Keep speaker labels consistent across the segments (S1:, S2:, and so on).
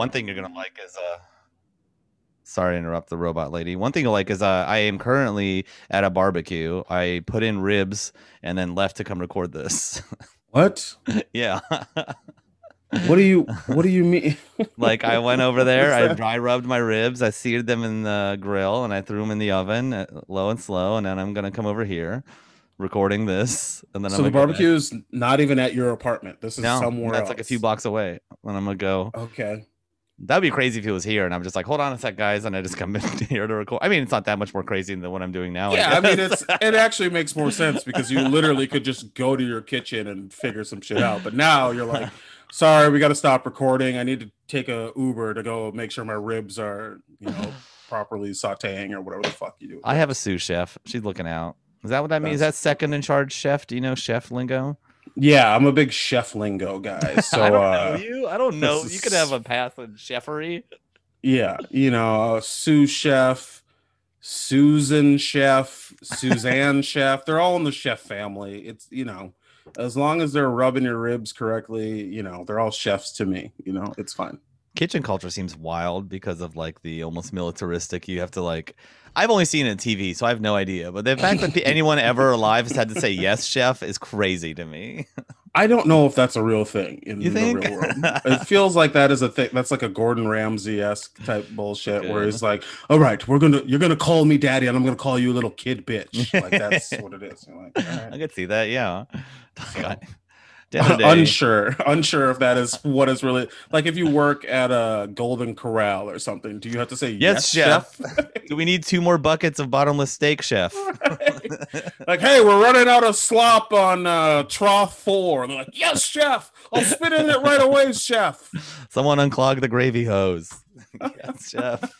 S1: one thing you're gonna like is uh sorry to interrupt the robot lady. One thing you like is uh I am currently at a barbecue. I put in ribs and then left to come record this.
S2: What?
S1: yeah.
S2: What do you What do you mean?
S1: like I went over there, I dry rubbed my ribs, I seared them in the grill, and I threw them in the oven uh, low and slow, and then I'm gonna come over here, recording this, and then
S2: so
S1: I'm
S2: the barbecue is not even at your apartment. This is
S1: No,
S2: somewhere
S1: that's
S2: else.
S1: like a few blocks away, and I'm gonna go.
S2: Okay.
S1: That'd be crazy if it was here, and I'm just like, hold on a sec, guys, and I just come in here to record. I mean, it's not that much more crazy than what I'm doing now.
S2: Yeah, I mean it's it actually makes more sense because you literally could just go to your kitchen and figure some shit out. But now you're like, sorry, we got to stop recording. I need to take a Uber to go make sure my ribs are, you know, properly sautéing or whatever the fuck you do.
S1: I have a sous chef. She's looking out. Is that what that means? Is that second in charge chef? Do you know chef lingo?
S2: Yeah, I'm a big chef lingo guy. So
S1: I don't
S2: uh,
S1: know you. I don't know. You could have a path in chefery.
S2: yeah, you know, uh, sous chef, Susan chef, Suzanne chef. They're all in the chef family. It's you know, as long as they're rubbing your ribs correctly, you know, they're all chefs to me. You know, it's fine.
S1: kitchen culture seems wild because of like the almost militaristic you have to like i've only seen it on tv so i have no idea but the fact that anyone ever alive has had to say yes chef is crazy to me
S2: I don't know if that's a real thing in the real world. It feels like that is a thing. That's like a Gordon Ramsay esque type bullshit, where
S1: Okay.
S2: he's like, "All right, we're gonna, you're gonna call me daddy, and I'm gonna call you a little kid bitch." Like that's what it is. Like, "All right."
S1: i could see that yeah
S2: So- unsure. Unsure if that is what is really like if you work at a golden corral or something do you have to say
S1: Yes,
S2: yes,
S1: chef." do we need two more buckets of bottomless steak chef?
S2: Like hey we're running out of slop on uh trough four. And they're like yes chef. I'll spit in it right away chef.
S1: Someone unclog the gravy hose. yes, chef.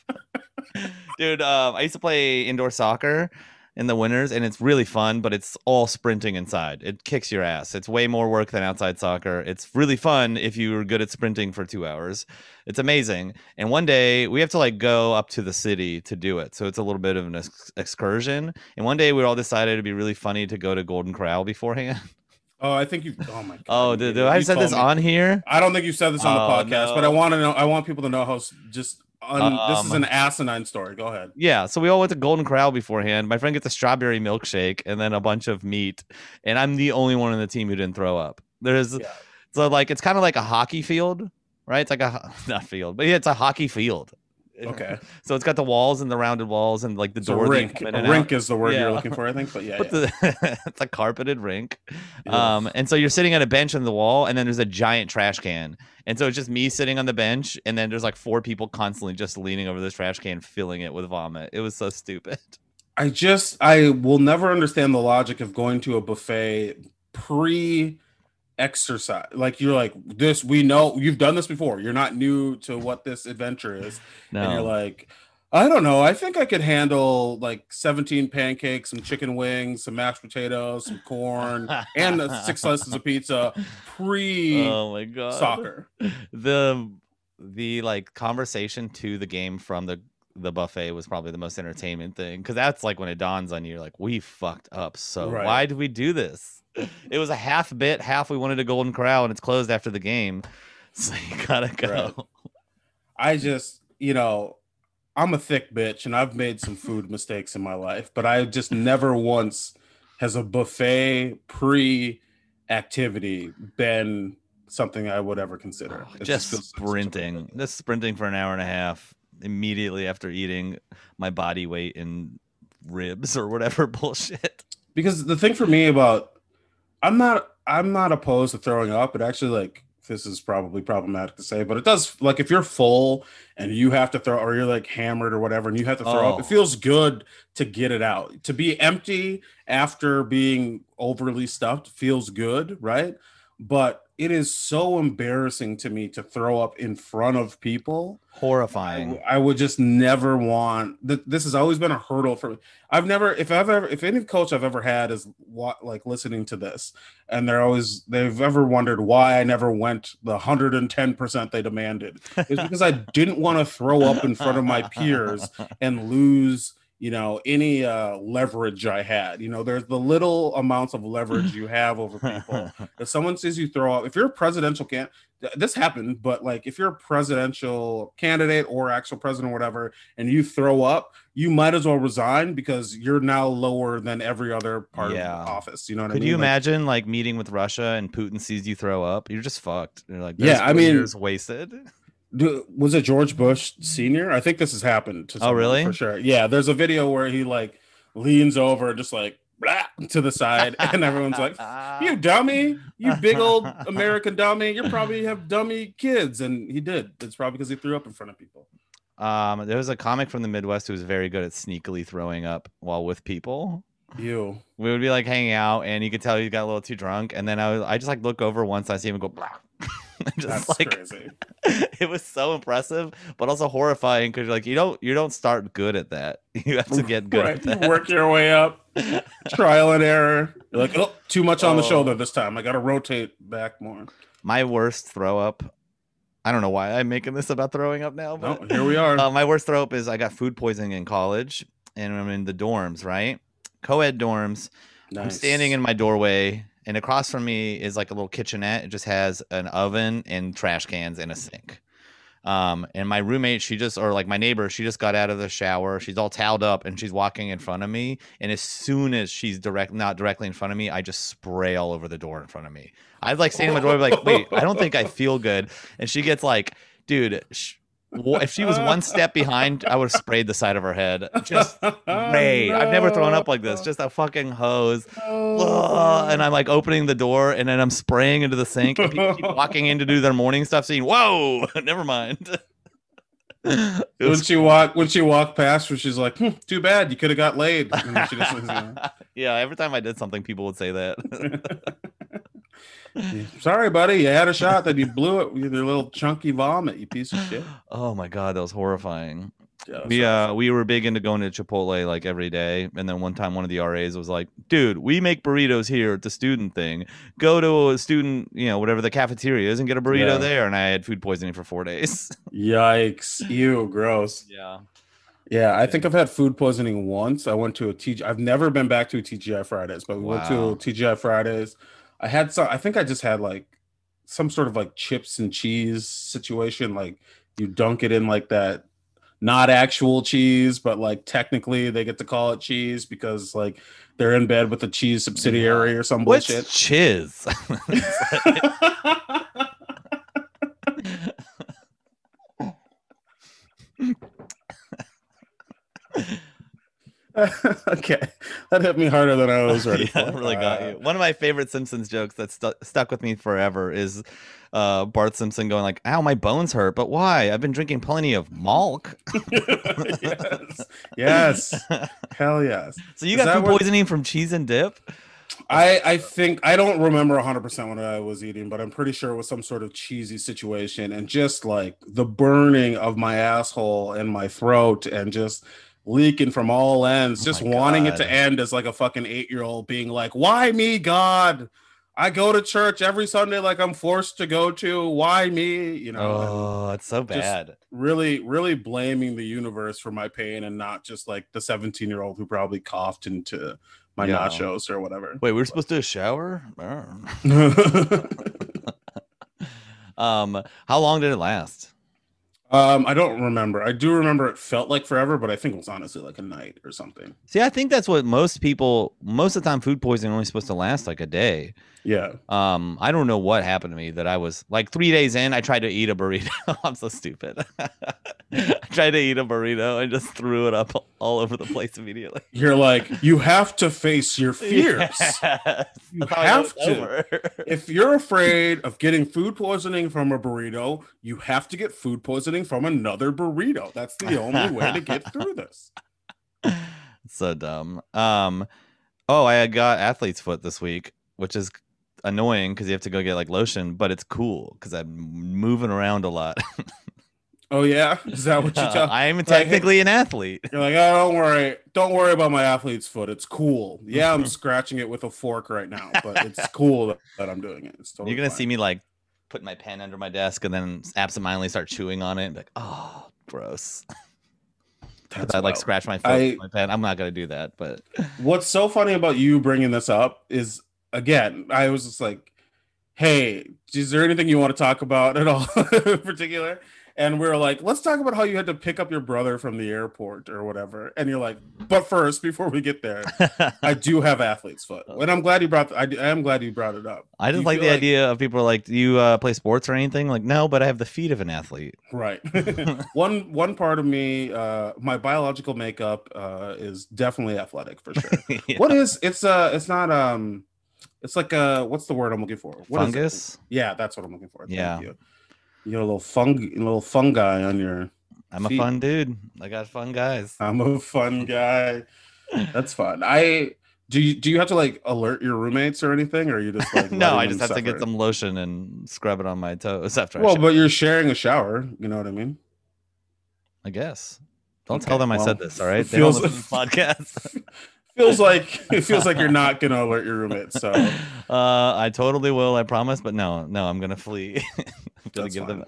S1: Dude, um, I used to play indoor soccer in the winters, and it's really fun, but it's all sprinting inside. It kicks your ass. It's way more work than outside soccer. It's really fun if you're good at sprinting for two hours. It's amazing. And one day we have to like go up to the city to do it. So it's a little bit of an ex- excursion. And one day we all decided it'd be really funny to go to Golden Corral beforehand.
S2: oh i think you oh my god
S1: Oh, did, I said this
S2: me.
S1: on here?
S2: i don't think you said this on the
S1: Oh,
S2: podcast but i want to know i want people to know how just un, this is
S1: Um,
S2: an asinine story go ahead
S1: Yeah, so we all went to Golden Corral beforehand. My friend gets a strawberry milkshake and then a bunch of meat, and I'm the only one on the team who didn't throw up. There's
S2: Yeah.
S1: so like it's kind of like a hockey field, right? It's like a not field, but yeah, it's a hockey field.
S2: Okay
S1: So it's got the walls and the rounded walls and like the
S2: a
S1: door.
S2: rink
S1: come in
S2: a
S1: and
S2: rink is the word
S1: Yeah.
S2: you're looking for i think but yeah,
S1: But
S2: yeah.
S1: the, it's a carpeted rink.
S2: Yeah.
S1: Um, and so you're sitting at a bench on the wall, and then there's a giant trash can. And so it's just me sitting on the bench, and then there's like four people constantly just leaning over this trash can, filling it with vomit. It was so stupid.
S2: I just I will never understand the logic of going to a buffet pre exercise. Like you're like this we know you've done this before. You're not new to what this adventure is. And you're like I don't know. I think I could handle like 17 pancakes, some chicken wings, some mashed potatoes, some corn, and six slices of pizza pre
S1: Oh my god,
S2: soccer.
S1: The the like conversation to the game from the the buffet was probably the most entertainment thing because that's like when it dawns on you, you're like we fucked up. So
S2: Right.
S1: why did we do this? It was a half bit, half we wanted a Golden Corral, and it's closed after the game, so you gotta go.
S2: Right. I just, you know, I'm a thick bitch and I've made some food mistakes in my life, but I just never once has a buffet pre activity been something I would ever consider. Oh, it
S1: just
S2: so
S1: sprinting, just sprinting for an hour and a half immediately after eating my body weight in ribs or whatever bullshit.
S2: Because the thing for me about I'm not I'm not opposed to throwing up. It actually like this is probably problematic to say, but it does like if you're full and you have to throw or you're like hammered or whatever and you have to throw up,
S1: Oh.
S2: it feels good to get it out. To be empty after being overly stuffed feels good, right? But it is so embarrassing to me to throw up in front of people. I,
S1: Horrifying.
S2: w- I would just never want th- this has always been a hurdle for me. I've never if I've ever if any coach I've ever had is what like listening to this and they're always they've ever wondered why I never went the 110% they demanded is because I didn't want to throw up in front of my peers and lose you know any uh leverage i had you know there's the little amounts of leverage you have over people if someone sees you throw up if you're a presidential can this happened but like if you're a presidential candidate or actual president or whatever and you throw up you might as well resign because you're now lower than every other part
S1: Yeah.
S2: of the office you know what
S1: Could
S2: i mean Could
S1: you
S2: Like,
S1: imagine like meeting with Russia and Putin sees you throw up? You're just fucked. You're like,
S2: Yeah, I mean-
S1: years wasted.
S2: Do, was it George Bush Senior? I think this has happened to
S1: Oh, really?
S2: For sure. Yeah, there's a video where he like leans over, just like blah, to the side, and everyone's like, "You dummy! You big old American dummy! You probably have dummy kids." And he did. It's probably because he threw up in front of people.
S1: Um, there was a comic from the Midwest who was very good at sneakily throwing up while with people.
S2: You.
S1: We would be like hanging out, and you could tell he got a little too drunk. And then I was, I just like look over once, I see him go, blah. just
S2: That's
S1: like
S2: crazy.
S1: it was so impressive, but also horrifying because you're like you don't you don't start good at that. You have to get good
S2: Right,
S1: at that.
S2: work your way up, trial and error. You're like, oh, too much on the
S1: Oh.
S2: shoulder this time. I got to rotate back more.
S1: My worst throw up. I don't know why I'm making this about throwing up now,
S2: No,
S1: but
S2: here we are.
S1: uh, my worst throw up is I got food poisoning in college, and I'm in the dorms, right? Co-ed dorms. I'm standing in my doorway, and across from me is like a little kitchenette. It just has an oven and trash cans and a sink. Um, and my roommate, she just, or like my neighbor, she just got out of the shower. She's all toweled up and she's walking in front of me. And as soon as she's direct, not directly in front of me, I just spray all over the door in front of me. I'd like standing in my door, like, wait, I don't think I feel good. And she gets like, dude, sh- if she was one step behind, I would have sprayed the side of her head. Just spray. I've never thrown up like this. Just a fucking hose. "Ugh," and I'm like opening the door and then I'm spraying into the sink and people keep walking in to do their morning stuff saying, Whoa, never mind.
S2: When she walked when she walked past her, she's like, hmm, "Too bad you could have got laid." And she just,
S1: yeah, every time I did something, people would say that.
S2: Sorry, buddy, you had a shot that you blew it with your little chunky vomit. You piece of shit.
S1: oh my god, that was horrifying.
S2: Yeah,
S1: We uh we were big into going to Chipotle like every day, and then one time one of the RAs was like, "Dude, we make burritos here at the student thing. Go to a student, you know, whatever the cafeteria is, and get a burrito
S2: Yeah.
S1: there." And I had food poisoning for four days.
S2: Yikes! Ew, gross.
S1: yeah.
S2: Yeah, I think I've had food poisoning once. I went to a TG. I've never been back to a TGI Fridays, but we went to TGI Fridays. I had some. I think I just had like some sort of like chips and cheese situation. Like you dunk it in like that, not actual cheese, but like technically they get to call it cheese because like they're in bed with the cheese subsidiary or some
S1: What's
S2: bullshit.
S1: chiz?
S2: okay, that hit me harder than I was ready
S1: yeah,
S2: for.
S1: really got
S2: Uh,
S1: you. One of my favorite Simpsons jokes that stu- stuck with me forever is uh, Bart Simpson going like, "Ow, my bones hurt, but why? I've been drinking plenty of milk."
S2: yes, yes, hell yes.
S1: So you
S2: Is
S1: got food
S2: what-
S1: poisoning from cheese and dip?
S2: I I think I don't remember 100% what I was eating, but I'm pretty sure it was some sort of cheesy situation and just like the burning of my asshole and my throat and just leaking from all ends,
S1: Oh
S2: just wanting it to end as like a fucking 8-year-old being like, "Why me, God? I go to church every Sunday like I'm forced to go to. Why me?" You know.
S1: Oh, it's so bad.
S2: really really blaming the universe for my pain and not just like the 17 year old who probably coughed into my
S1: Yeah.
S2: nachos or whatever
S1: Wait, we were supposed to shower? Um, how long did it last?
S2: Um i don't remember i do remember it felt like forever but i think it was honestly like a night or something
S1: See, I think that's what most people. Most of the time, food poisoning only supposed to last like a day.
S2: yeah
S1: Um, I don't know what happened to me that I was like three days in. I tried to eat a burrito. I'm so stupid. I tried to eat a burrito and just threw it up all over the place immediately.
S2: you're like you have to face your fears
S1: Yes.
S2: You
S1: That's how I know
S2: have to.
S1: over.
S2: if you're afraid of getting food poisoning from a burrito you have to get food poisoning from another burrito that's the only way to get through this
S1: so dumb. Um, oh, I got athlete's foot this week, which is annoying because you have to go get like lotion, but it's cool because I'm moving around a lot.
S2: oh yeah is that what you tell
S1: I'm technically an athlete.
S2: You're like, oh, don't worry, don't worry about my athlete's foot. It's cool. Yeah, I'm scratching it with a fork right now, but it's cool that, that I'm doing it. It's totally
S1: You're gonna
S2: fine.
S1: see me like put my pen under my desk and then absentmindedly start chewing on it and be like, oh, gross.
S2: That's
S1: I like scratch my foot
S2: I-
S1: with my pen. I'm not gonna do that, but
S2: What's so funny about you bringing this up is again, I was just like, "Hey, is there anything you want to talk about at all in particular?" And we are like, "Let's talk about how you had to pick up your brother from the airport or whatever." And you're like, "But first, before we get there, I do have athlete's foot." And I'm glad you brought. I, I am glad you brought it up.
S1: I just like the idea of people like, "Do you uh, play sports or anything?" Like, no, but I have the feet of an athlete.
S2: Right. one one part of me, uh, my biological makeup uh, is definitely athletic for sure.
S1: Yeah.
S2: What is it's uh it's not um it's like uh what's the word I'm looking for? What
S1: fungus?
S2: Yeah, that's what I'm looking for. Thank
S1: Yeah.
S2: you. You got a little fungi, little fungi on your.
S1: I'm a fun dude. I got fun guys.
S2: I'm a fun guy. That's fun. I do. You do you have to like alert your roommates or anything, or are you just like
S1: no, I just have to get some lotion and scrub it on my toes after
S2: Well, but you're sharing a shower. You know what I mean?
S1: I guess. Don't
S2: Okay,
S1: tell them I said this, all right?
S2: it
S1: They don't
S2: feels-
S1: listen to the podcast.
S2: Feels like it feels like you're not gonna alert your roommates. So
S1: uh, I totally will. I promise. But no, no, I'm gonna flee. I'm gonna give them.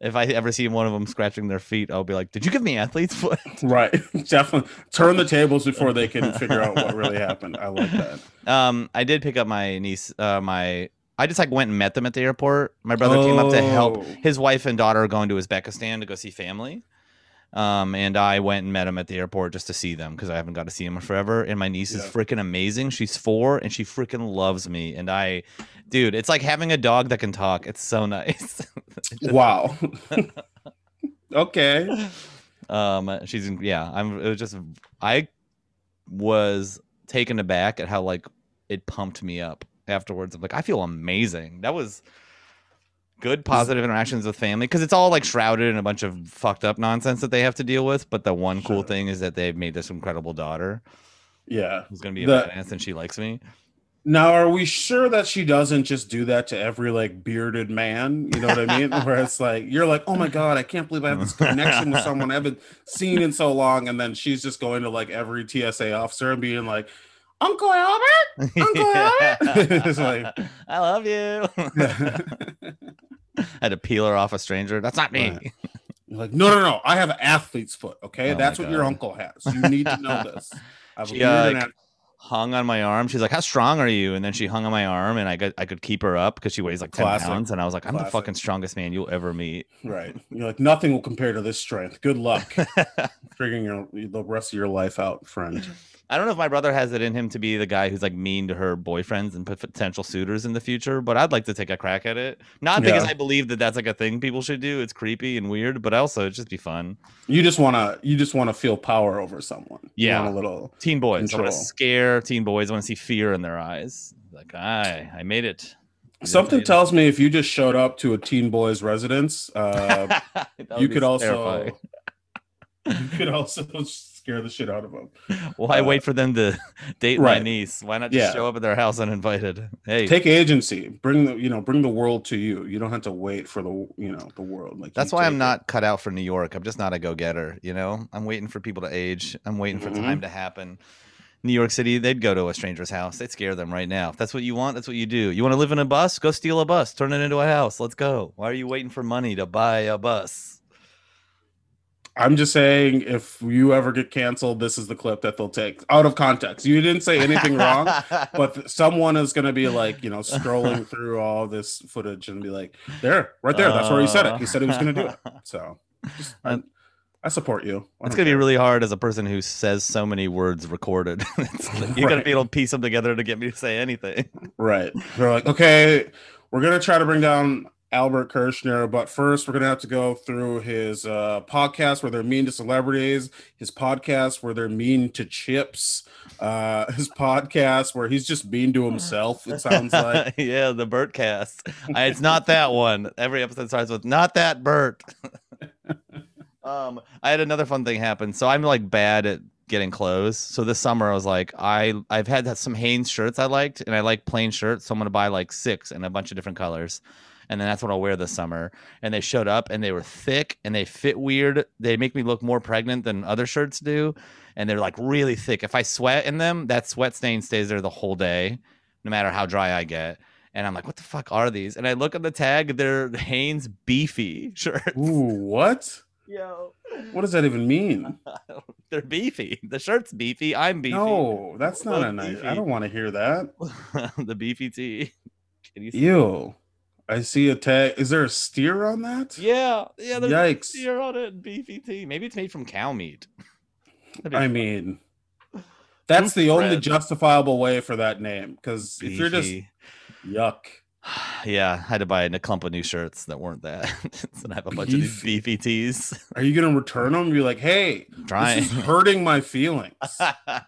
S1: If I ever see one of them scratching their feet, I'll be like, "Did you give me athlete's foot?"
S2: right, definitely turn the tables before they can figure out what really happened. I like that.
S1: Um, I did pick up my niece. Uh, my I just like went and met them at the airport. My brother came up to help.
S2: Oh.
S1: His wife and daughter are going to Uzbekistan to go see family. Um, and I went and met him at the airport just to see them because I haven't got to see him in forever. And my niece is
S2: Yeah.
S1: freaking amazing. She's four and she freaking loves me. And I, dude, it's like having a dog that can talk. It's so nice.
S2: Wow. okay.
S1: um, she's yeah. I'm. It was just I was taken aback at how like it pumped me up afterwards. I'm like, I feel amazing. That was good positive interactions with family because it's all like shrouded in a bunch of fucked up nonsense that they have to deal with. But the one cool
S2: Sure.
S1: thing is that they've made this incredible daughter
S2: Yeah.
S1: who's gonna be a
S2: The-
S1: badass and she likes me.
S2: Now, are we sure that she doesn't just do that to every like bearded man? You know what I mean? Where it's like you're like, oh my god, I can't believe I have this connection with someone I haven't seen in so long, and then she's just going to like every TSA officer and being like, Uncle Albert. Uncle Albert? Like-
S1: I love you. I had to peel her off a stranger. That's not me.
S2: Right. Like, no, no, no. I have athlete's foot. Okay,
S1: Oh
S2: that's what your uncle has. You need to know this. I have
S1: She, uh, like, hung on my arm. She's like, "How strong are you?" And then she hung on my arm, and I could I could keep her up because she weighs like ten
S2: Classic.
S1: pounds. And I was like, "I'm the fucking strongest man you'll ever meet."
S2: right. You're like, nothing will compare to this strength. Good luck figuring your the rest of your life out, friend.
S1: I don't know if my brother has it in him to be the guy who's like mean to her boyfriends and potential suitors in the future, but I'd like to take a crack at it. Not because I believe that that's like a thing people should do. It's creepy and weird, but also it'd just be fun.
S2: You just wanna you just wanna feel power over someone.
S1: Yeah.
S2: want a little
S1: Teen boys. I want to scare teen boys. I want to see fear in their eyes. Like, I, I made it.
S2: Something tells me if you just showed up to a teen boy's residence, uh, you could also you could also scare the shit out of them.
S1: Why
S2: Uh,
S1: wait for them to date my niece? Why not just
S2: Yeah.
S1: show up at their house uninvited? Hey,
S2: Take agency. Bring the you know bring the world to you. You don't have to wait for the you know the world. Like
S1: that's why I'm
S2: it.
S1: not cut out for New York. I'm just not a go getter. You know, I'm waiting for people to age. I'm waiting for
S2: Mhm.
S1: time to happen. New York City, they'd go to a stranger's house. They'd scare them right now. If that's what you want, that's what you do. You want to live in a bus? Go steal a bus, turn it into a house. Let's go. Why are you waiting for money to buy a bus?
S2: I'm just saying, if you ever get canceled, this is the clip that they'll take out of context. You didn't say anything wrong, but someone is going to be like, you know, scrolling through all this footage and be like, there, right there. That's where he said it. He said he was going to do it. Uh. So just, I, I support you. I
S1: It's gonna be really hard as a person who says so many words recorded. Like, you're gonna be able to piece them together to get me to say anything.
S2: right. They're like, okay, we're going to try to bring down Albert Kirschner, but first we're going to have to go through his uh, podcast where they're mean to celebrities, his podcast where they're mean to chips, uh, his podcast where he's just mean to himself. It sounds like.
S1: yeah, the Burt cast. I, it's not that one. Every episode starts with "not that Burt." um, I had another fun thing happen. So I'm like bad at getting clothes. So this summer I was like, I I've had some Hanes shirts I liked, and I like plain shirts, so I'm gonna buy like six in a bunch of different colors. And then that's what I'll wear this summer. And they showed up and they were thick and they fit weird. They make me look more pregnant than other shirts do. And they're like really thick. If I sweat in them, that sweat stain stays there the whole day, no matter how dry I get. And I'm like, what the fuck are these? And I look at the tag, they're Hanes beefy shirts.
S2: Ooh, what?
S1: Yo.
S2: What does that even mean?
S1: They're beefy. The shirt's beefy. I'm beefy.
S2: No, that's not
S1: Look
S2: a nice.
S1: beefy.
S2: I don't want to hear that.
S1: the beefy tee. Can you see?
S2: Ew. I see a tag. Is there a steer on that?
S1: Yeah, yeah. There's a
S2: Yikes.
S1: steer on it. Beefy tee. Maybe it's made from cow meat.
S2: I mean, that's the only justifiable way for that name. Because if you're just yuck,
S1: yeah, I had to buy a clump of new shirts that weren't that. so I have a bunch of these
S2: Beef.
S1: beefy tees.
S2: are you gonna return them? Be like, hey,
S1: Trying.
S2: this is hurting my feelings. I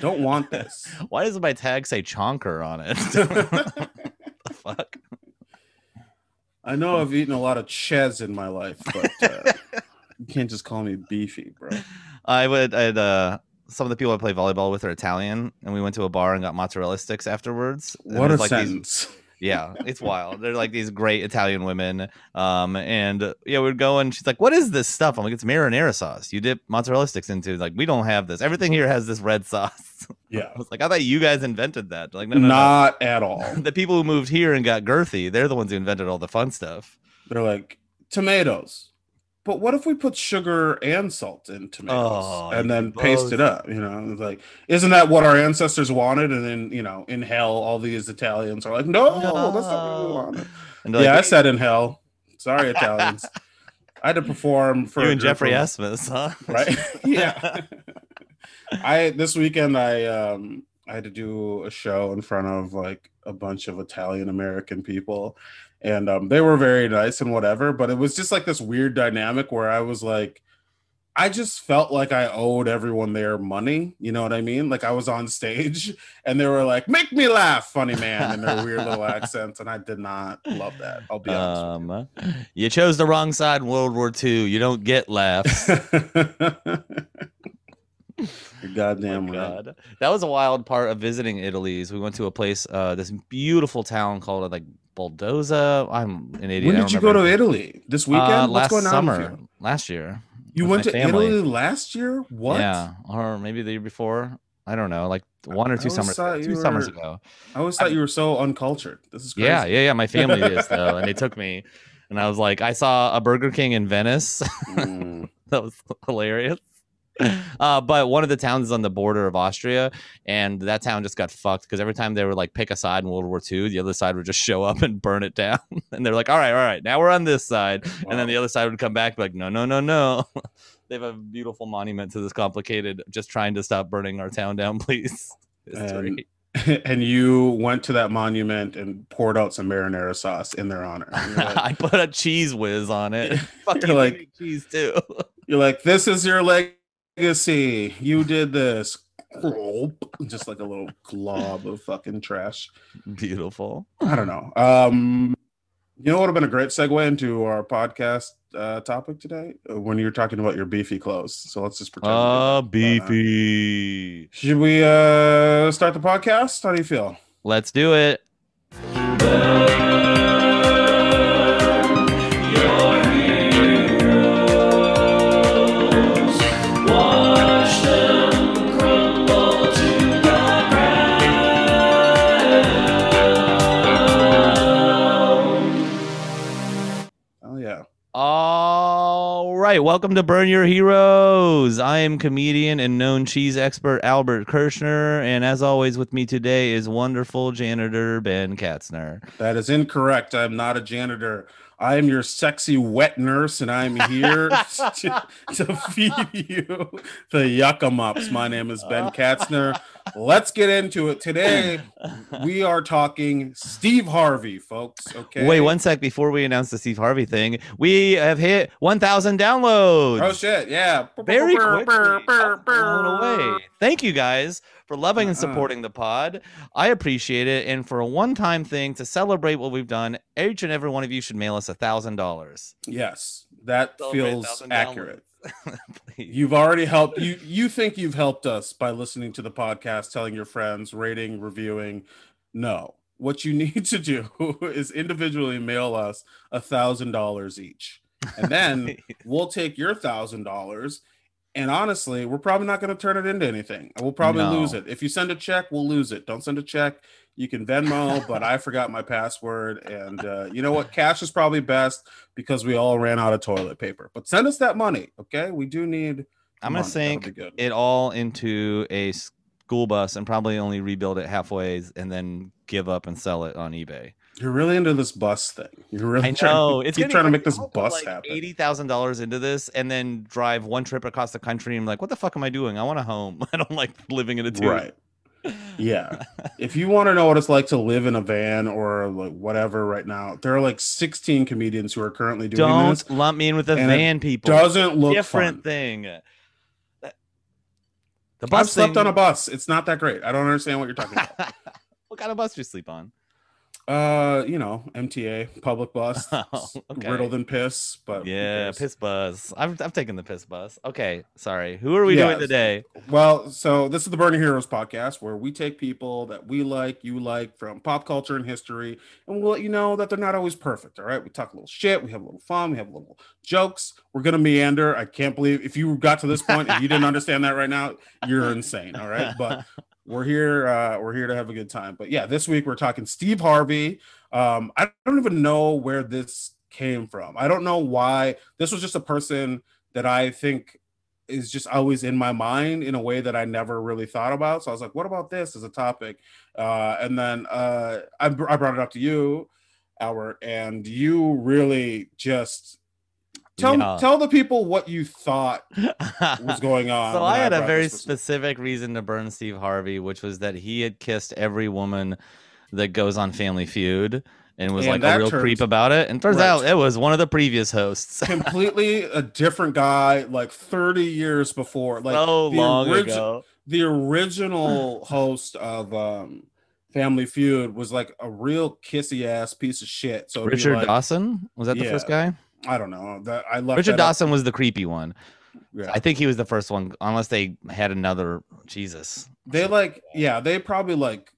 S2: don't want this.
S1: Why does my tag say chonker on it? the fuck?
S2: I know I've eaten a lot of ches in my life, but uh, you can't just call me beefy, bro.
S1: I would. I'd. Uh, some of the people I play volleyball with are Italian, and we went to a bar and got mozzarella sticks afterwards. and
S2: What a
S1: like, these-
S2: sentence.
S1: Yeah, it's wild. They're like these great Italian women. Um, and uh, yeah, we'd go and she's like, "What is this stuff?" I'm like, "It's marinara sauce. You dip mozzarella sticks into. Like, we don't have this. Everything here has this red sauce."
S2: Yeah,
S1: I was like, "I thought you guys invented that." Like, no, no, no.
S2: not at all.
S1: The people who moved here and got girthy, they're the ones who invented all the fun stuff.
S2: They're like tomatoes. But what if we put sugar and salt in tomatoes
S1: Oh,
S2: and then
S1: both.
S2: paste it up? You know, like, isn't that what our ancestors wanted? And then, you know, in hell, all these Italians are like, no, no. that's not what we wanted. Yeah, I said in hell. Sorry, Italians. I had to perform for
S1: you and Jeffrey
S2: of-
S1: Esmus, huh?
S2: right? yeah. I this weekend I um I had to do a show in front of like a bunch of Italian American people and um they were very nice and whatever, but it was just like this weird dynamic where I was like I just felt like I owed everyone their money, you know what I mean? Like I was on stage and they were like, "Make me laugh, funny man," in their weird little accents, and I did not love that. I'll be honest. with you.
S1: Um, you chose the wrong side in World War II. You don't get laughs.
S2: You're goddamn
S1: Oh my
S2: right.
S1: God. That was a wild part of visiting Italy. Is we went to a place, uh, this beautiful town called like Boldoza. I'm an idiot.
S2: When did you go to. Italy? This weekend?
S1: Uh,
S2: What's
S1: last
S2: going on? with
S1: summer,
S2: you?
S1: last year.
S2: You went to
S1: family.
S2: Italy last year? What?
S1: Yeah, or maybe the year before. I don't know, like one or two summers,
S2: thought
S1: ago,
S2: you
S1: two summers ago.
S2: I always thought you were so uncultured. This is crazy.
S1: Yeah, yeah, yeah. My family is though, and they took me, and I was like, I saw a Burger King in Venice.
S2: Mm.
S1: that was hilarious. Uh, but one of the towns is on the border of Austria, and that town just got fucked because every time they were like pick a side in World War II, the other side would just show up and burn it down. and they're like, "All right, all right, now we're on this side," and then the other side would come back like, "No, no, no, no." they have a beautiful monument to this complicated, just trying to stop burning our town down, please. History.
S2: and you went to that monument and poured out some marinara sauce in their honor. Like,
S1: I put a Cheez Whiz on it. Fuck
S2: You're like-
S1: cheese too.
S2: you're like, this is your legacy. You did this. Just like a little glob of fucking trash.
S1: Beautiful.
S2: I don't know. Um, you know what would have been a great segue into our podcast uh, topic today Uh, when you're talking about your beefy clothes. So let's just pretend. did
S1: Uh,
S2: that. Uh,
S1: beefy.
S2: should we uh, start the podcast? How do you feel?
S1: Let's do it. Right, welcome to Burn Your Heroes. I am comedian and known cheese expert Albert Kirschner, and as always, with me today is wonderful janitor Ben Katzner.
S2: That is incorrect. I'm not a janitor. I am your sexy wet nurse, and I'm here to, to feed you the yucca mups. My name is Ben uh. Katzner. Let's get into it. Today, we are talking Steve Harvey, folks. Okay.
S1: Wait one sec before we announce the Steve Harvey thing. We have hit 1,000 downloads.
S2: Oh shit! Yeah.
S1: very quickly.
S2: burr, burr,
S1: I'm blown away. Thank you guys for loving and
S2: Uh-uh.
S1: supporting the pod. I appreciate it. And for a one-time thing to celebrate what we've done, each and every one of you should mail us a thousand dollars.
S2: Yes, that feels accurate. You've already helped you you think you've helped us by listening to the podcast, telling your friends, rating, reviewing. No. What you need to do is individually mail us a thousand dollars each. And then we'll take your thousand dollars And honestly, we're probably not going to turn it into anything. We'll probably
S1: No.
S2: lose it. If you send a check, we'll lose it. Don't send a check. You can Venmo, but I forgot my password. And uh, you know what? Cash is probably best because we all ran out of toilet paper. But send us that money, okay? We do need.
S1: I'm gonna
S2: That'll
S1: sink it all into a school bus and probably only rebuild it halfway and then give up and sell it on eBay.
S2: You're really into this bus thing. You're really
S1: I
S2: trying,
S1: it's
S2: keep trying to make this
S1: I'm gonna put,
S2: bus
S1: like
S2: happen.
S1: Eighty thousand dollars into this, and then drive one trip across the country. And I'm like, what the fuck am I doing? I want a home. I don't like living in a tube.
S2: Right. Yeah. if you want to know what it's like to live in a van or like whatever right now, there are like 16 comedians who are currently doing
S1: Don't
S2: this.
S1: lump me in with the van people.
S2: Doesn't look
S1: different
S2: fun.
S1: thing. That- The
S2: I've
S1: bus
S2: slept
S1: thing-
S2: on a bus. It's not that great. I don't understand what you're talking about.
S1: what kind of bus do you sleep on?
S2: Uh, you know, MTA, public bus,
S1: Oh, okay.
S2: riddled in piss, but
S1: Yeah, piss bus. I've I've taken the piss bus. Okay, sorry. Who are we doing today?
S2: Well, so this is the Burning Heroes podcast where we take people that we like, you like from pop culture and history, and we'll let you know that they're not always perfect. All right. We talk a little shit, we have a little fun, we have a little jokes. We're gonna meander. I can't believe if you got to this point and you didn't understand that right now, you're insane. All right. But we're here, uh, we're here to have a good time. But yeah, this week we're talking Steve Harvey. Um, I don't even know where this came from. I don't know why this was just a person that I think is just always in my mind in a way that I never really thought about. So I was like, what about this as a topic? Uh, and then uh, I, I brought it up to you, Albert, and you really just tell
S1: Yeah.
S2: tell the people what you thought was going on.
S1: so I had a very specific reason to burn Steve Harvey, which was that he had kissed every woman that goes on Family Feud and was
S2: And
S1: like a real
S2: turns-
S1: creep about it. And turns
S2: Right.
S1: out it was one of the previous hosts.
S2: completely a different guy, like 30 years before. Like
S1: so
S2: the
S1: long
S2: origi-
S1: ago.
S2: the original host of um Family Feud was like a real kissy ass piece of shit. So
S1: Richard
S2: like,
S1: Dawson was that the first guy?
S2: I don't know. That I love
S1: Richard
S2: that up-
S1: Dawson was the creepy one.
S2: yeah.
S1: I think he was the first one, unless they had another. Jesus.
S2: They like yeah, they probably like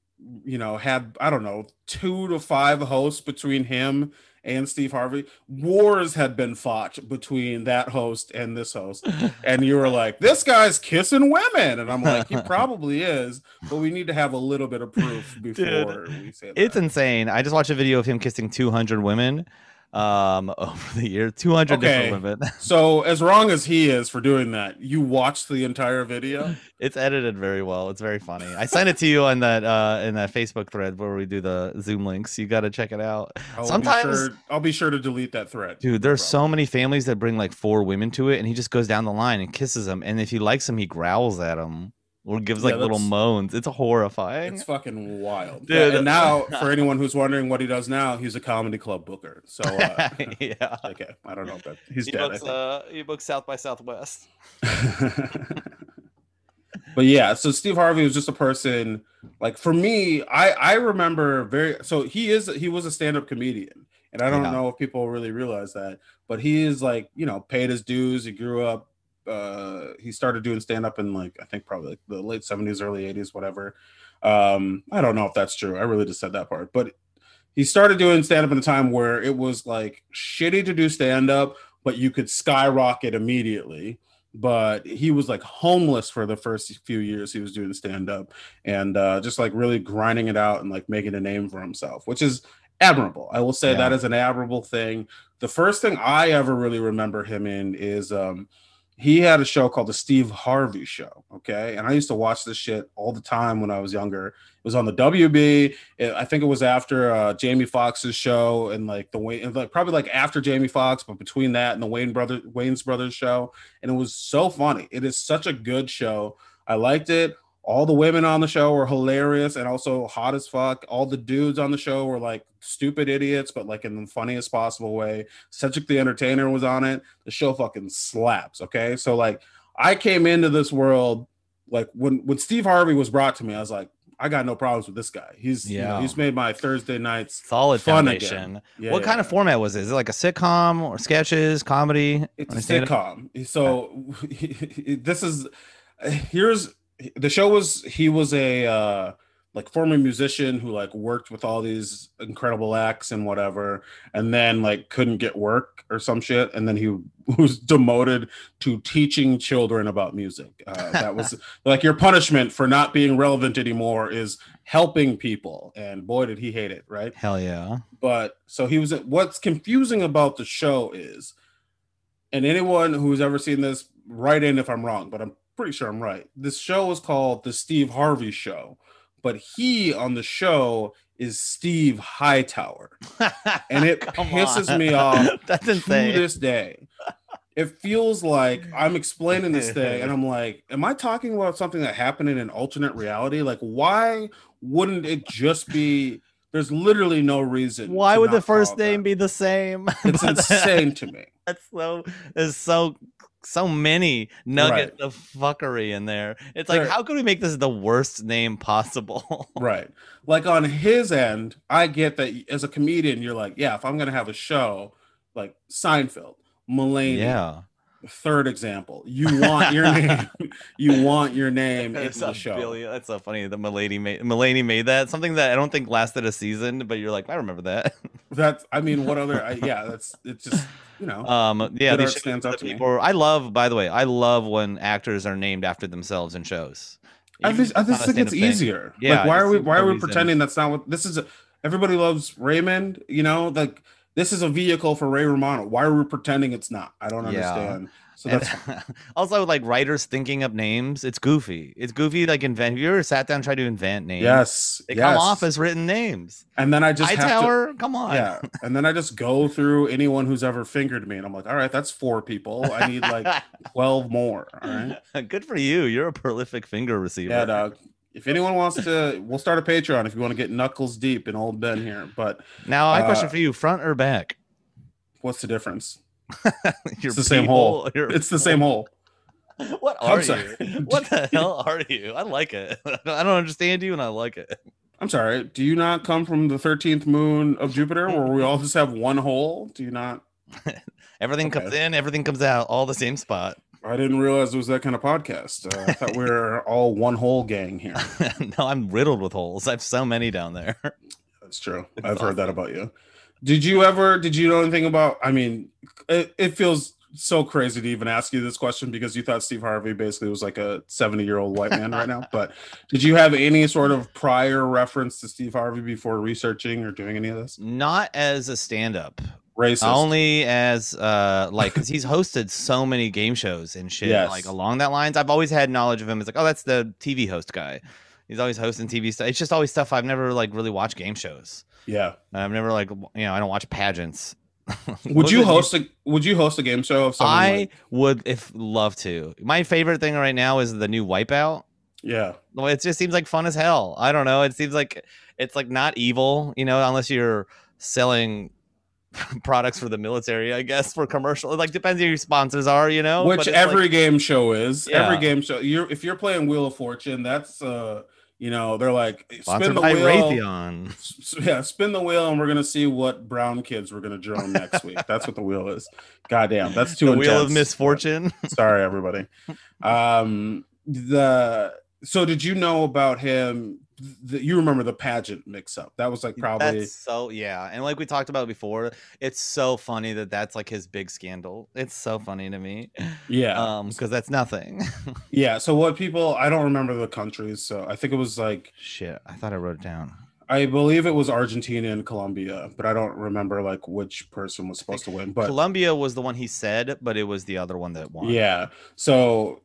S2: you know had I don't know two to five hosts between him and Steve Harvey. Wars had been fought between that host and this host. and you were like, "This guy's kissing women," and I'm like, "He probably is," but we need to have a little bit of proof before we say that.
S1: It's insane. I just watched a video of him kissing 200 women um over the year 200
S2: Okay.
S1: different women.
S2: So as wrong as he is for doing that, you watched the entire video.
S1: it's edited very well. It's very funny. I sent it to you on that uh in that facebook thread where we do the zoom links. You got to check it out.
S2: I'll
S1: Sometimes-
S2: be sure, I'll be sure to delete that thread.
S1: dude
S2: No
S1: there's so many families that bring like four women to it and he just goes down the line and kisses them and if he likes them he growls at them or gives like
S2: Yeah,
S1: little moans it's horrifying
S2: It's fucking wild.
S1: Dude.
S2: Yeah, and now, for anyone who's wondering what he does now, he's a comedy club booker. So, uh,
S1: yeah
S2: okay, I don't know, but he's
S1: he
S2: dead.
S1: Books, uh, he books south by southwest
S2: but yeah, so Steve Harvey was just a person like for me, I I remember very so he is he was a stand-up comedian. And I don't
S1: Yeah.
S2: know if people really realize that, but he is like, you know, paid his dues. He grew up uh he started doing stand-up in like I think probably like the late 70s, early 80s, whatever. Um, I don't know if that's true. I really just said that part, but he started doing stand-up in a time where it was like shitty to do stand-up, but you could skyrocket immediately but he was like homeless for the first few years he was doing stand up and uh, just like really grinding it out and like making a name for himself, which is admirable. I will say
S1: Yeah.
S2: that is an admirable thing. The first thing I ever really remember him in is um, he had a show called the Steve Harvey Show. Okay. And I used to watch this shit all the time when I was younger. It was on the WB. It- I think it was after uh, Jamie Foxx's show and like the Wayans, like probably like after Jamie Foxx, but between that and the Wayans brother, Wayans brothers show and it was so funny. It is such a good show. I liked it. All the women on the show were hilarious and also hot as fuck. All the dudes on the show were like stupid idiots, but like in the funniest possible way. Cedric the Entertainer was on it. The show fucking slaps. Okay, so like I came into this world like when when Steve Harvey was brought to me, I was like, I got no problems with this guy. He's you know,
S1: Yeah.
S2: he's made my Thursday nights
S1: solid foundation.
S2: Yeah,
S1: what kind
S2: yeah.
S1: of format was it? Is it like a sitcom or sketches, comedy?
S2: It's a sitcom. So this is here's the show was he was a uh like former musician who like worked with all these incredible acts and whatever, and then like couldn't get work or some shit, and then he was demoted to teaching children about music. Uh, that was like your punishment for not being relevant anymore is helping people, and boy did he hate it, right?
S1: Hell yeah.
S2: But so he was. What's confusing about the show is, and anyone who's ever seen this, write in if I'm wrong, but I'm pretty sure I'm right. This show is called the Steve Harvey Show but he on the show is Steve Hightower, and it pisses
S1: on.
S2: me off
S1: That's
S2: to
S1: insane.
S2: this day. It feels like I'm explaining this thing, and I'm like, "Am I talking about something that happened in an alternate reality? Like, why wouldn't it just be?" There's literally no reason.
S1: Why would the first name
S2: that.
S1: be the same?
S2: It's insane to me.
S1: That's so there's so so many nuggets of fuckery in there. It's like,
S2: There-
S1: how could we make this the worst name possible?
S2: Right. Like on his end, I get that as a comedian, you're like, yeah, if I'm gonna have a show like Seinfeld, Mulaney,
S1: yeah.
S2: Third example, you want your name, you want your name in
S1: That's
S2: the show.
S1: billion- That's so funny. that Mulaney made Mulaney made that something that I don't think lasted a season, but you're like, I remember that.
S2: That's, I mean, what other? I, yeah, that's it's just you know,
S1: Um, yeah, these
S2: stands out to me.
S1: people. I love, by the way, I love when actors are named after themselves in shows.
S2: I just, I just think it's easier.
S1: Yeah,
S2: like, why are we, why are we
S1: reason.
S2: pretending that's not what this is? A, everybody loves Raymond, you know, like this is a vehicle for Ray Romano. Why are we pretending it's not? I don't
S1: Yeah.
S2: understand. So
S1: And
S2: that's
S1: also like writers thinking up names. It's goofy. It's goofy. Like invent. Have you ever sat down and tried to invent names?
S2: yes,
S1: They
S2: yes.
S1: come off as written names.
S2: and then I just have to,
S1: come on.
S2: yeah, and then I just go through anyone who's ever fingered me, and I'm like, all right, that's four people. I need like twelve more. All right,
S1: Good for you. You're a prolific finger receiver.
S2: yeah, dog. If anyone wants to, we'll start a Patreon if you want to get knuckles deep in old Ben here. But
S1: Now, I have a question
S2: Uh,
S1: for you: front or back?
S2: what's the difference?
S1: Your
S2: It's the same
S1: people-
S2: hole.
S1: your-
S2: It's the same hole.
S1: What are you? What the hell are you? I like it. I don't understand you, and I like it.
S2: I'm sorry. Do you not come from the 13th moon of Jupiter where we all just have one hole? Do you not?
S1: Everything comes in, everything comes out, all the same spot.
S2: I didn't realize it was that kind of podcast. Uh, I thought we were all one whole gang here.
S1: no, I'm riddled with holes. I have so many down there.
S2: That's true.
S1: It's
S2: I've heard that about you. Did you ever? Did you know anything about? I mean, it, it feels so crazy to even ask you this question because you thought Steve Harvey basically was like a seventy-year-old white man right now. But did you have any sort of prior reference to Steve Harvey before researching or doing any of this?
S1: Not as a stand-up,
S2: Racist.
S1: only as uh like because he's hosted so many game shows and shit
S2: Yes.
S1: like along that lines i've always had knowledge of him as like oh that's the tv host guy he's always hosting tv stuff it's just always stuff i've never like really watched game shows
S2: yeah.
S1: i've never like you know i don't watch pageants
S2: Would you host a? Would you host a game show
S1: i
S2: like-
S1: would if love to my favorite thing right now is the new wipeout
S2: yeah.
S1: It just seems like fun as hell. I don't know. It seems like it's like not evil, you know, unless you're selling products for the military, I guess, for commercial. It like depends who your sponsors are, you know.
S2: Which every
S1: like-
S2: game show is. Every game show. You're if you're playing Wheel of Fortune, that's uh, you know, they're like spin the
S1: by
S2: wheel.
S1: Raytheon.
S2: S- yeah, spin the wheel, and we're gonna see what brown kids we're gonna drone next week. That's what the wheel is. Goddamn, that's too
S1: The wheel of
S2: intense.
S1: misfortune.
S2: Sorry, everybody. Um, the so did you know about him? The, you remember the pageant mix-up? That was like probably
S1: That's so yeah, and like we talked about before, it's so funny that that's like his big scandal. It's so funny to me,
S2: yeah,
S1: um, because that's nothing.
S2: yeah. So what people? I don't remember the countries. So I think it was like
S1: Shit, I thought I wrote it down.
S2: I believe it was Argentina and Colombia, but I don't remember like which person was supposed to win. But
S1: Colombia was the one he said, but it was the other one that won.
S2: Yeah. So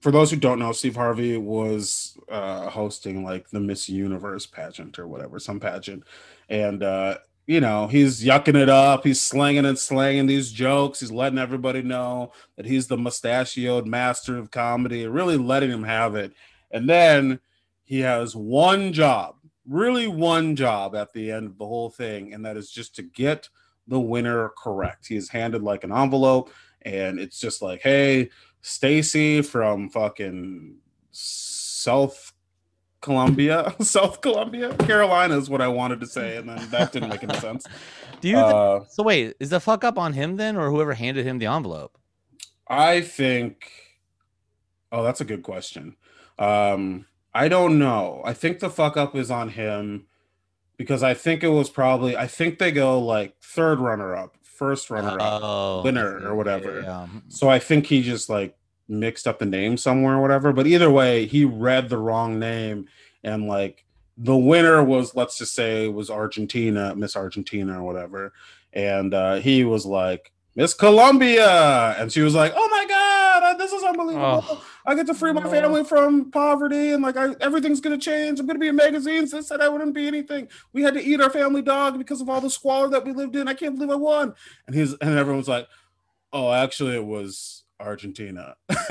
S2: for those who don't know, Steve Harvey was uh, hosting like the Miss Universe pageant or whatever, some pageant. And, uh, you know, he's yucking it up. He's slinging and slanging these jokes. He's letting everybody know that he's the mustachioed master of comedy, really letting him have it. And then he has one job, really one job at the end of the whole thing, and that is just to get the winner correct. He is handed like an envelope, and it's just like, hey, Stacy from fucking South Columbia, South Columbia, Carolina is what I wanted to say, and then that didn't make any sense.
S1: Do you?
S2: Uh,
S1: so wait, is the fuck up on him then, or whoever handed him the envelope?
S2: I think. Oh, that's a good question. Um, I don't know. I think the fuck up is on him because I think it was probably I think they go like third runner up, first runner up,
S1: Oh,
S2: winner or whatever.
S1: Yeah.
S2: So I think he just like mixed up the name somewhere or whatever. But either way, he read the wrong name and like the winner was let's just say was Argentina, Miss Argentina or whatever. And uh, he was like Miss Colombia, and she was like, "Oh my god, this is unbelievable!
S1: Oh.
S2: I get to free my family from poverty, and like I, everything's gonna change. I'm gonna be in magazines. They said I wouldn't be anything. We had to eat our family dog because of all the squalor that we lived in. I can't believe I won." And he's and everyone's like, "Oh, actually, it was Argentina."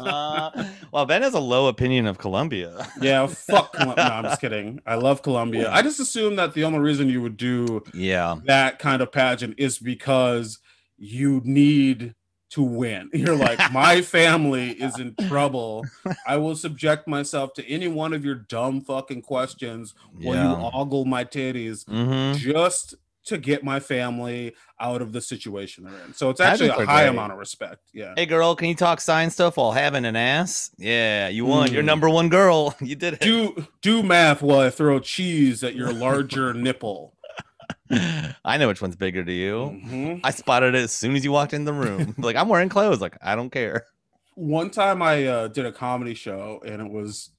S1: well, Ben has a low opinion of Colombia.
S2: yeah, fuck. Colum- no, I'm just kidding. I love Colombia. I just assumed that the only reason you would do
S1: Yeah.
S2: that kind of pageant is because you need to win. You're like, my family is in trouble. I will subject myself to any one of your dumb fucking questions while you
S1: Yeah.
S2: ogle my titties
S1: hmm
S2: just to get my family out of the situation they're in. So it's actually a high amount of respect. Yeah.
S1: Hey, girl, can you talk sign stuff while having an ass? Yeah, you won. You're
S2: Mm.
S1: number one girl. You did it.
S2: Do do math while I throw cheese at your larger nipple.
S1: I know which one's bigger to you.
S2: Mhm.
S1: I spotted it as soon as you walked in the room. like, I'm wearing clothes. Like, I don't care.
S2: one time I uh, did a comedy show and it was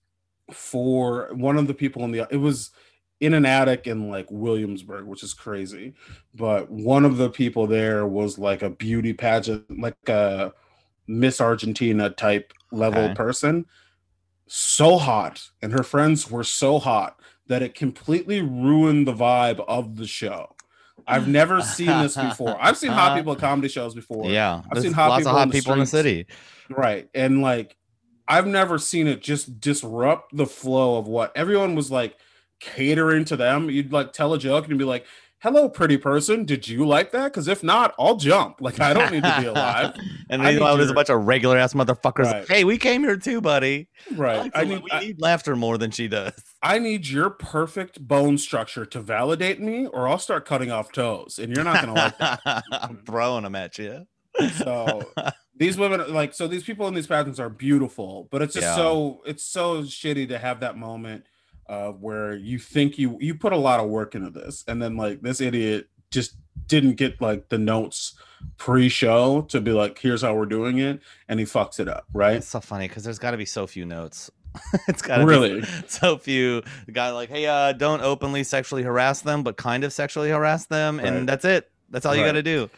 S2: for one of the people in the it was in an attic in like Williamsburg, which is crazy. But one of the people there was like a beauty pageant, like a Miss Argentina type level
S1: Okay.
S2: person. So hot, and her friends were so hot that it completely ruined the vibe of the show. I've never seen this before. I've seen hot people at uh-huh. comedy shows before.
S1: Yeah.
S2: I've seen hot
S1: lots
S2: people
S1: of hot
S2: in the
S1: people in the city.
S2: Right. And like I've never seen it just disrupt the flow of what everyone was like catering to them. You'd like tell a joke and be like, "Hello, pretty person. Did you like that? Because if not, I'll jump. Like I don't need to be alive."
S1: and
S2: I need
S1: there's a bunch of regular ass motherfuckers. like, hey, we came here too, buddy.
S2: Right. I need
S1: we
S2: I,
S1: need laughter more than she does.
S2: I need your perfect bone structure to validate me, or I'll start cutting off toes, and you're not gonna like that.
S1: I'm throwing them at you.
S2: So these women like so these people in these pageants are beautiful but it's just
S1: Yeah.
S2: so it's so shitty to have that moment uh where you think you you put a lot of work into this and then like this idiot just didn't get like the notes pre-show to be like here's how we're doing it and he fucks it up right
S1: It's so funny because there's got to be so few notes. it's got to
S2: Really?
S1: be so few. The guy like, hey, uh, don't openly sexually harass them, but kind of sexually harass them,
S2: Right.
S1: and that's it. That's all you got to do.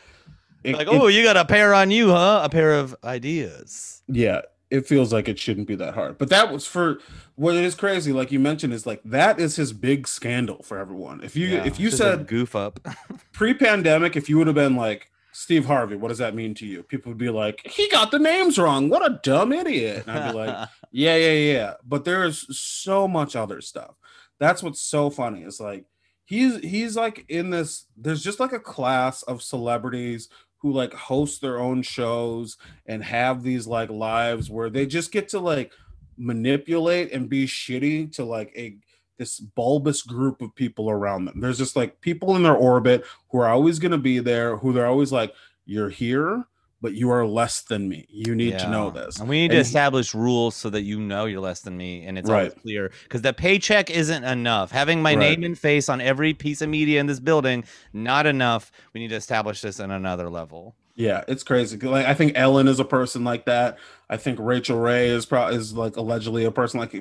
S2: It-
S1: Like,
S2: it-
S1: oh, you got a pair on you, huh? A pair of ideas.
S2: yeah it feels like it shouldn't be that hard but that was for what is crazy like you mentioned is like that is his big scandal for everyone if you
S1: Yeah,
S2: if you said
S1: goof up,
S2: pre-pandemic, if you would have been like Steve Harvey, what does that mean to you? People would be like, he got the names wrong. What a dumb idiot. And I'd be like, yeah, yeah, yeah. But there's so much other stuff. That's what's so funny. It's like he's he's like in this. There's just like a class of celebrities who like host their own shows and have these like lives where they just get to like manipulate and be shitty to like a this bulbous group of people around them. There's just like people in their orbit who are always going to be there, who they're always like, you're here, but you are less than me. You need to know this.
S1: And we need to
S2: And he-
S1: establish rules so that you know you're less than me and it's always
S2: Right.
S1: clear. Because the paycheck isn't enough. Having my
S2: Right.
S1: name and face on every piece of media in this building, not enough. We need to establish this on another level.
S2: Yeah, it's crazy. Like I think Ellen is a person like that. I think Rachael Ray is probably is like allegedly a person like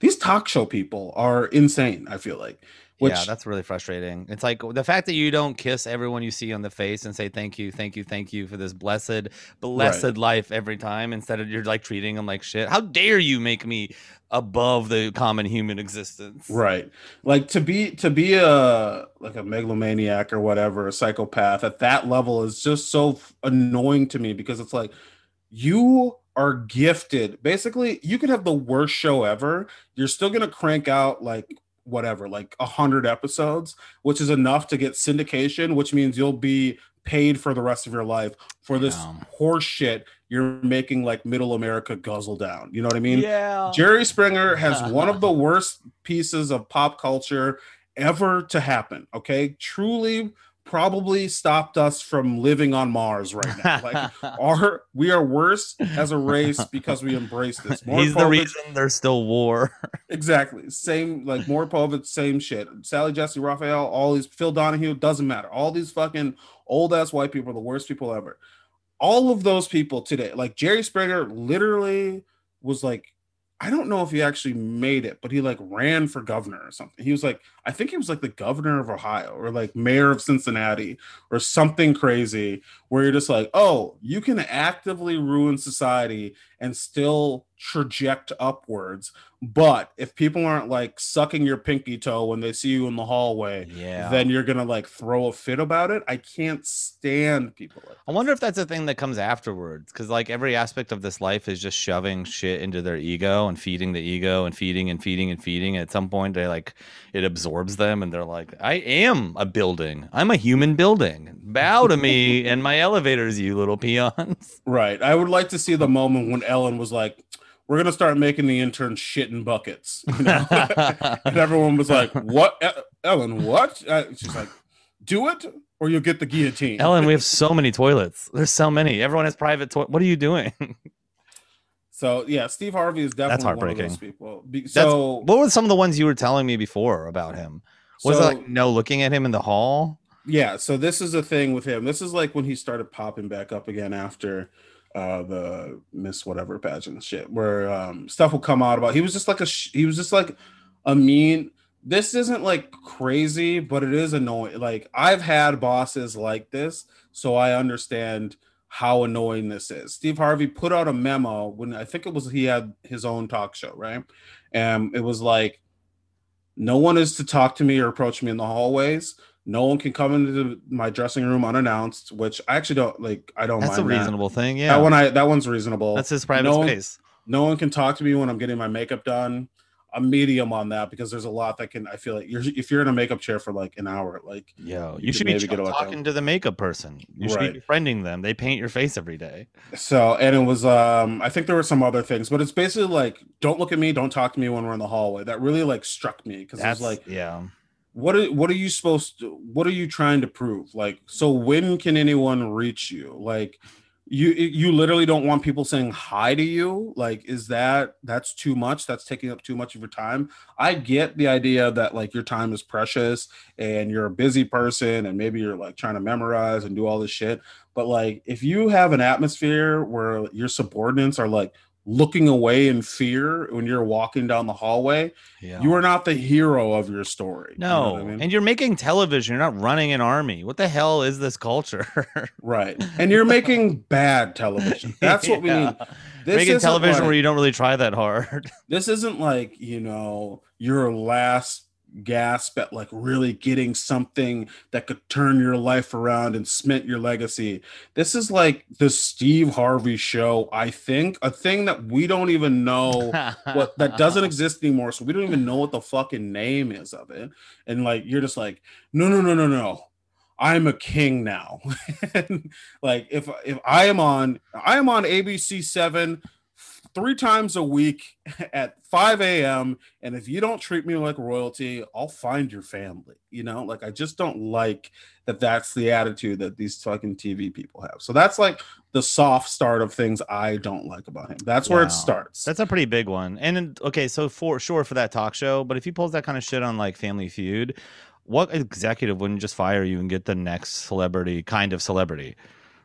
S2: these talk show people are insane. I feel like, which
S1: yeah, that's really frustrating. It's like the fact that you don't kiss everyone you see on the face and say thank you, thank you, thank you for this blessed, blessed life every time. Instead of you're like treating them like shit. How dare you make me above the common human existence?
S2: right, like to be to be a like a megalomaniac or whatever, a psychopath at that level is just so f- annoying to me because it's like you are gifted. Basically, you could have the worst show ever. You're still gonna crank out like whatever, like a hundred episodes, which is enough to get syndication, which means you'll be paid for the rest of your life for this
S1: Damn.
S2: horse shit you're making like middle America guzzle down. You know what I mean?
S1: yeah.
S2: Jerry Springer has one of the worst pieces of pop culture ever to happen. Okay. Truly probably stopped us from living on Mars right now. Like our we are worse as a race because we embrace this.
S1: More He's Povich, the reason there's still war.
S2: exactly. Same like more Povich, same shit. Sally Jessy Raphael, all these Phil Donahue, doesn't matter. All these fucking old ass white people are the worst people ever. All of those people today, like Jerry Springer literally was like I don't know if he actually made it, but he like ran for governor or something. He was like, I think he was like the governor of Ohio or like mayor of Cincinnati or something crazy where you're just like, oh, you can actively ruin society and still traject upwards. But if people aren't like sucking your pinky toe when they see you in the hallway, yeah, then you're gonna like throw a fit about it. I can't stand people. Like
S1: I wonder if that's a thing that comes afterwards, because like every aspect of this life is just shoving shit into their ego and feeding the ego and feeding and feeding and feeding. And at some point, they like it absorbs them, and they're like, I am a building. I'm a human building. Bow to me and my elevators, you little peons.
S2: Right. I would like to see the moment when Ellen was like we're gonna start making the interns shit in buckets. You know? and everyone was like, "What, Ellen? What?" She's like, "Do it, or you'll get the guillotine."
S1: Ellen, we have so many toilets. There's so many. Everyone has private toilet. What are you doing?
S2: So yeah, Steve Harvey is definitely That's heartbreaking. one of those people.
S1: Be- so That's, what were some of the ones you were telling me before about him? Was so, it like no looking at him in the hall?
S2: Yeah, so this is a thing with him. This is like when he started popping back up again after uh the Miss whatever pageant shit where um stuff will come out about he was just like a he was just like a mean this isn't like crazy but it is annoying like I've had bosses like this so I understand how annoying this is. Steve Harvey put out a memo when I think it was he had his own talk show, right? And it was like no one is to talk to me or approach me in the hallways no one can come into my dressing room unannounced, which I actually don't like. I don't.
S1: That's
S2: a
S1: reasonable
S2: that.
S1: thing. Yeah,
S2: that one. I that one's reasonable.
S1: That's his private no space.
S2: One, no one can talk to me when I'm getting my makeup done. A medium on that because there's a lot that can. I feel like you're if you're in a makeup chair for like an hour, like
S1: yo, you, you should be talking to the makeup person. You should right. be befriending them. They paint your face every day.
S2: So and it was um I think there were some other things, but it's basically like don't look at me, don't talk to me when we're in the hallway. That really like struck me because it's like
S1: yeah
S2: what are what are you supposed to what are you trying to prove? Like so when can anyone reach you? Like you you literally don't want people saying hi to you? Like is that that's too much? That's taking up too much of your time? I get the idea that like your time is precious and you're a busy person and maybe you're like trying to memorize and do all this shit but like if you have an atmosphere where your subordinates are like looking away in fear when you're walking down the hallway, yeah. you are not the hero of your story.
S1: No, you know I mean? and you're making television. You're not running an army. What the hell is this culture?
S2: right, and you're making bad television. That's what yeah. we need.
S1: This making television like, where you don't really try that hard.
S2: This isn't like you know your last gasp at like really getting something that could turn your life around and cement your legacy. This is like the Steve Harvey show, I think, a thing that we don't even know what that doesn't exist anymore. So we don't even know what the fucking name is of it. And like you're just like, no, no, no, no, no. I'm a king now. like if if I am on I am on ABC 7 three times a week at 5 a.m. And if you don't treat me like royalty, I'll find your family. You know, like I just don't like that that's the attitude that these fucking TV people have. So that's like the soft start of things I don't like about him. That's wow. where it starts.
S1: That's a pretty big one. And okay, so for sure for that talk show, but if he pulls that kind of shit on like Family Feud, what executive wouldn't just fire you and get the next celebrity kind of celebrity?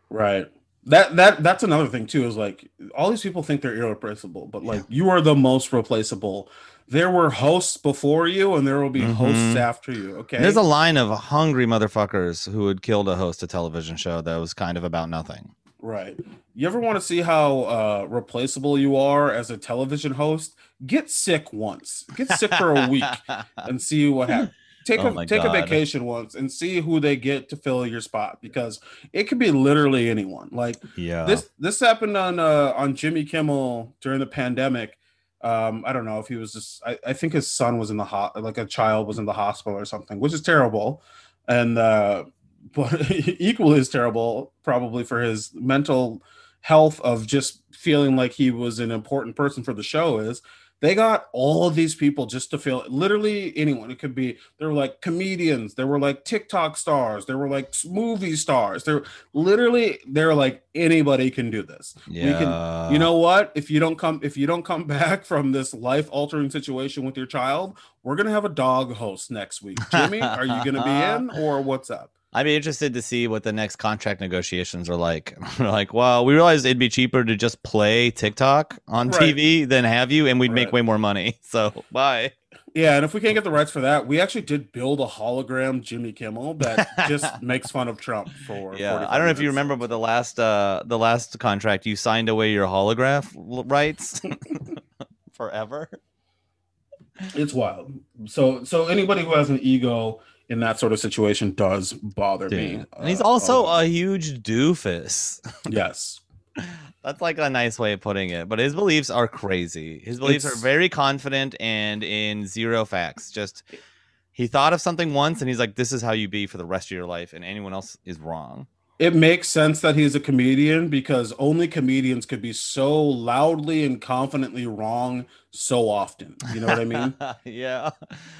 S2: Right that that that's another thing too is like all these people think they're irreplaceable but like yeah. you are the most replaceable. There were hosts before you and there will be mm-hmm. hosts after you okay?
S1: There's a line of hungry motherfuckers who would kill to host a television show that was kind of about nothing.
S2: Right. You ever want to see how uh replaceable you are as a television host? Get sick once. Get sick for a week and see what happens take oh a take God. a vacation once and see who they get to fill your spot because it could be literally anyone. Like
S1: yeah,
S2: this this happened on uh on Jimmy Kimmel during the pandemic. Um, I don't know if he was just I, I think his son was in the hot like a child was in the hospital or something, which is terrible. And uh but equally as terrible probably for his mental health of just feeling like he was an important person for the show is They got all of these people just to feel literally anyone. It could be they were like comedians, they were like TikTok stars, they were like movie stars. They're literally they're like anybody can do this.
S1: Yeah.
S2: We can you know what? If you don't come if you don't come back from this life altering situation with your child, we're gonna have a dog host next week. Jimmy, are you gonna be in or what's up?
S1: I'd be interested to see what the next contract negotiations are like. Like, well, we realized it'd be cheaper to just play TikTok on
S2: Right.
S1: TV than have you, and we'd make way more money. So bye.
S2: Yeah, and if we can't get the rights for that, we actually did build a hologram Jimmy Kimmel that just makes fun of Trump for.
S1: Yeah, I don't know if you remember, but the last uh the last contract you signed away your holograph rights forever.
S2: it's wild. So, so anybody who has an ego in that sort of situation does bother me.
S1: Dude. And he's
S2: uh,
S1: also
S2: lot.
S1: a huge doofus.
S2: yes,
S1: That's like a nice way of putting it. But his beliefs are crazy. His beliefs are very confident and in zero facts. Just he thought of something once and he's like, this is how you be for the rest of your life, and anyone else is wrong.
S2: It makes sense that he's a comedian because only comedians could be so loudly and confidently wrong so often. You know what I mean?
S1: yeah.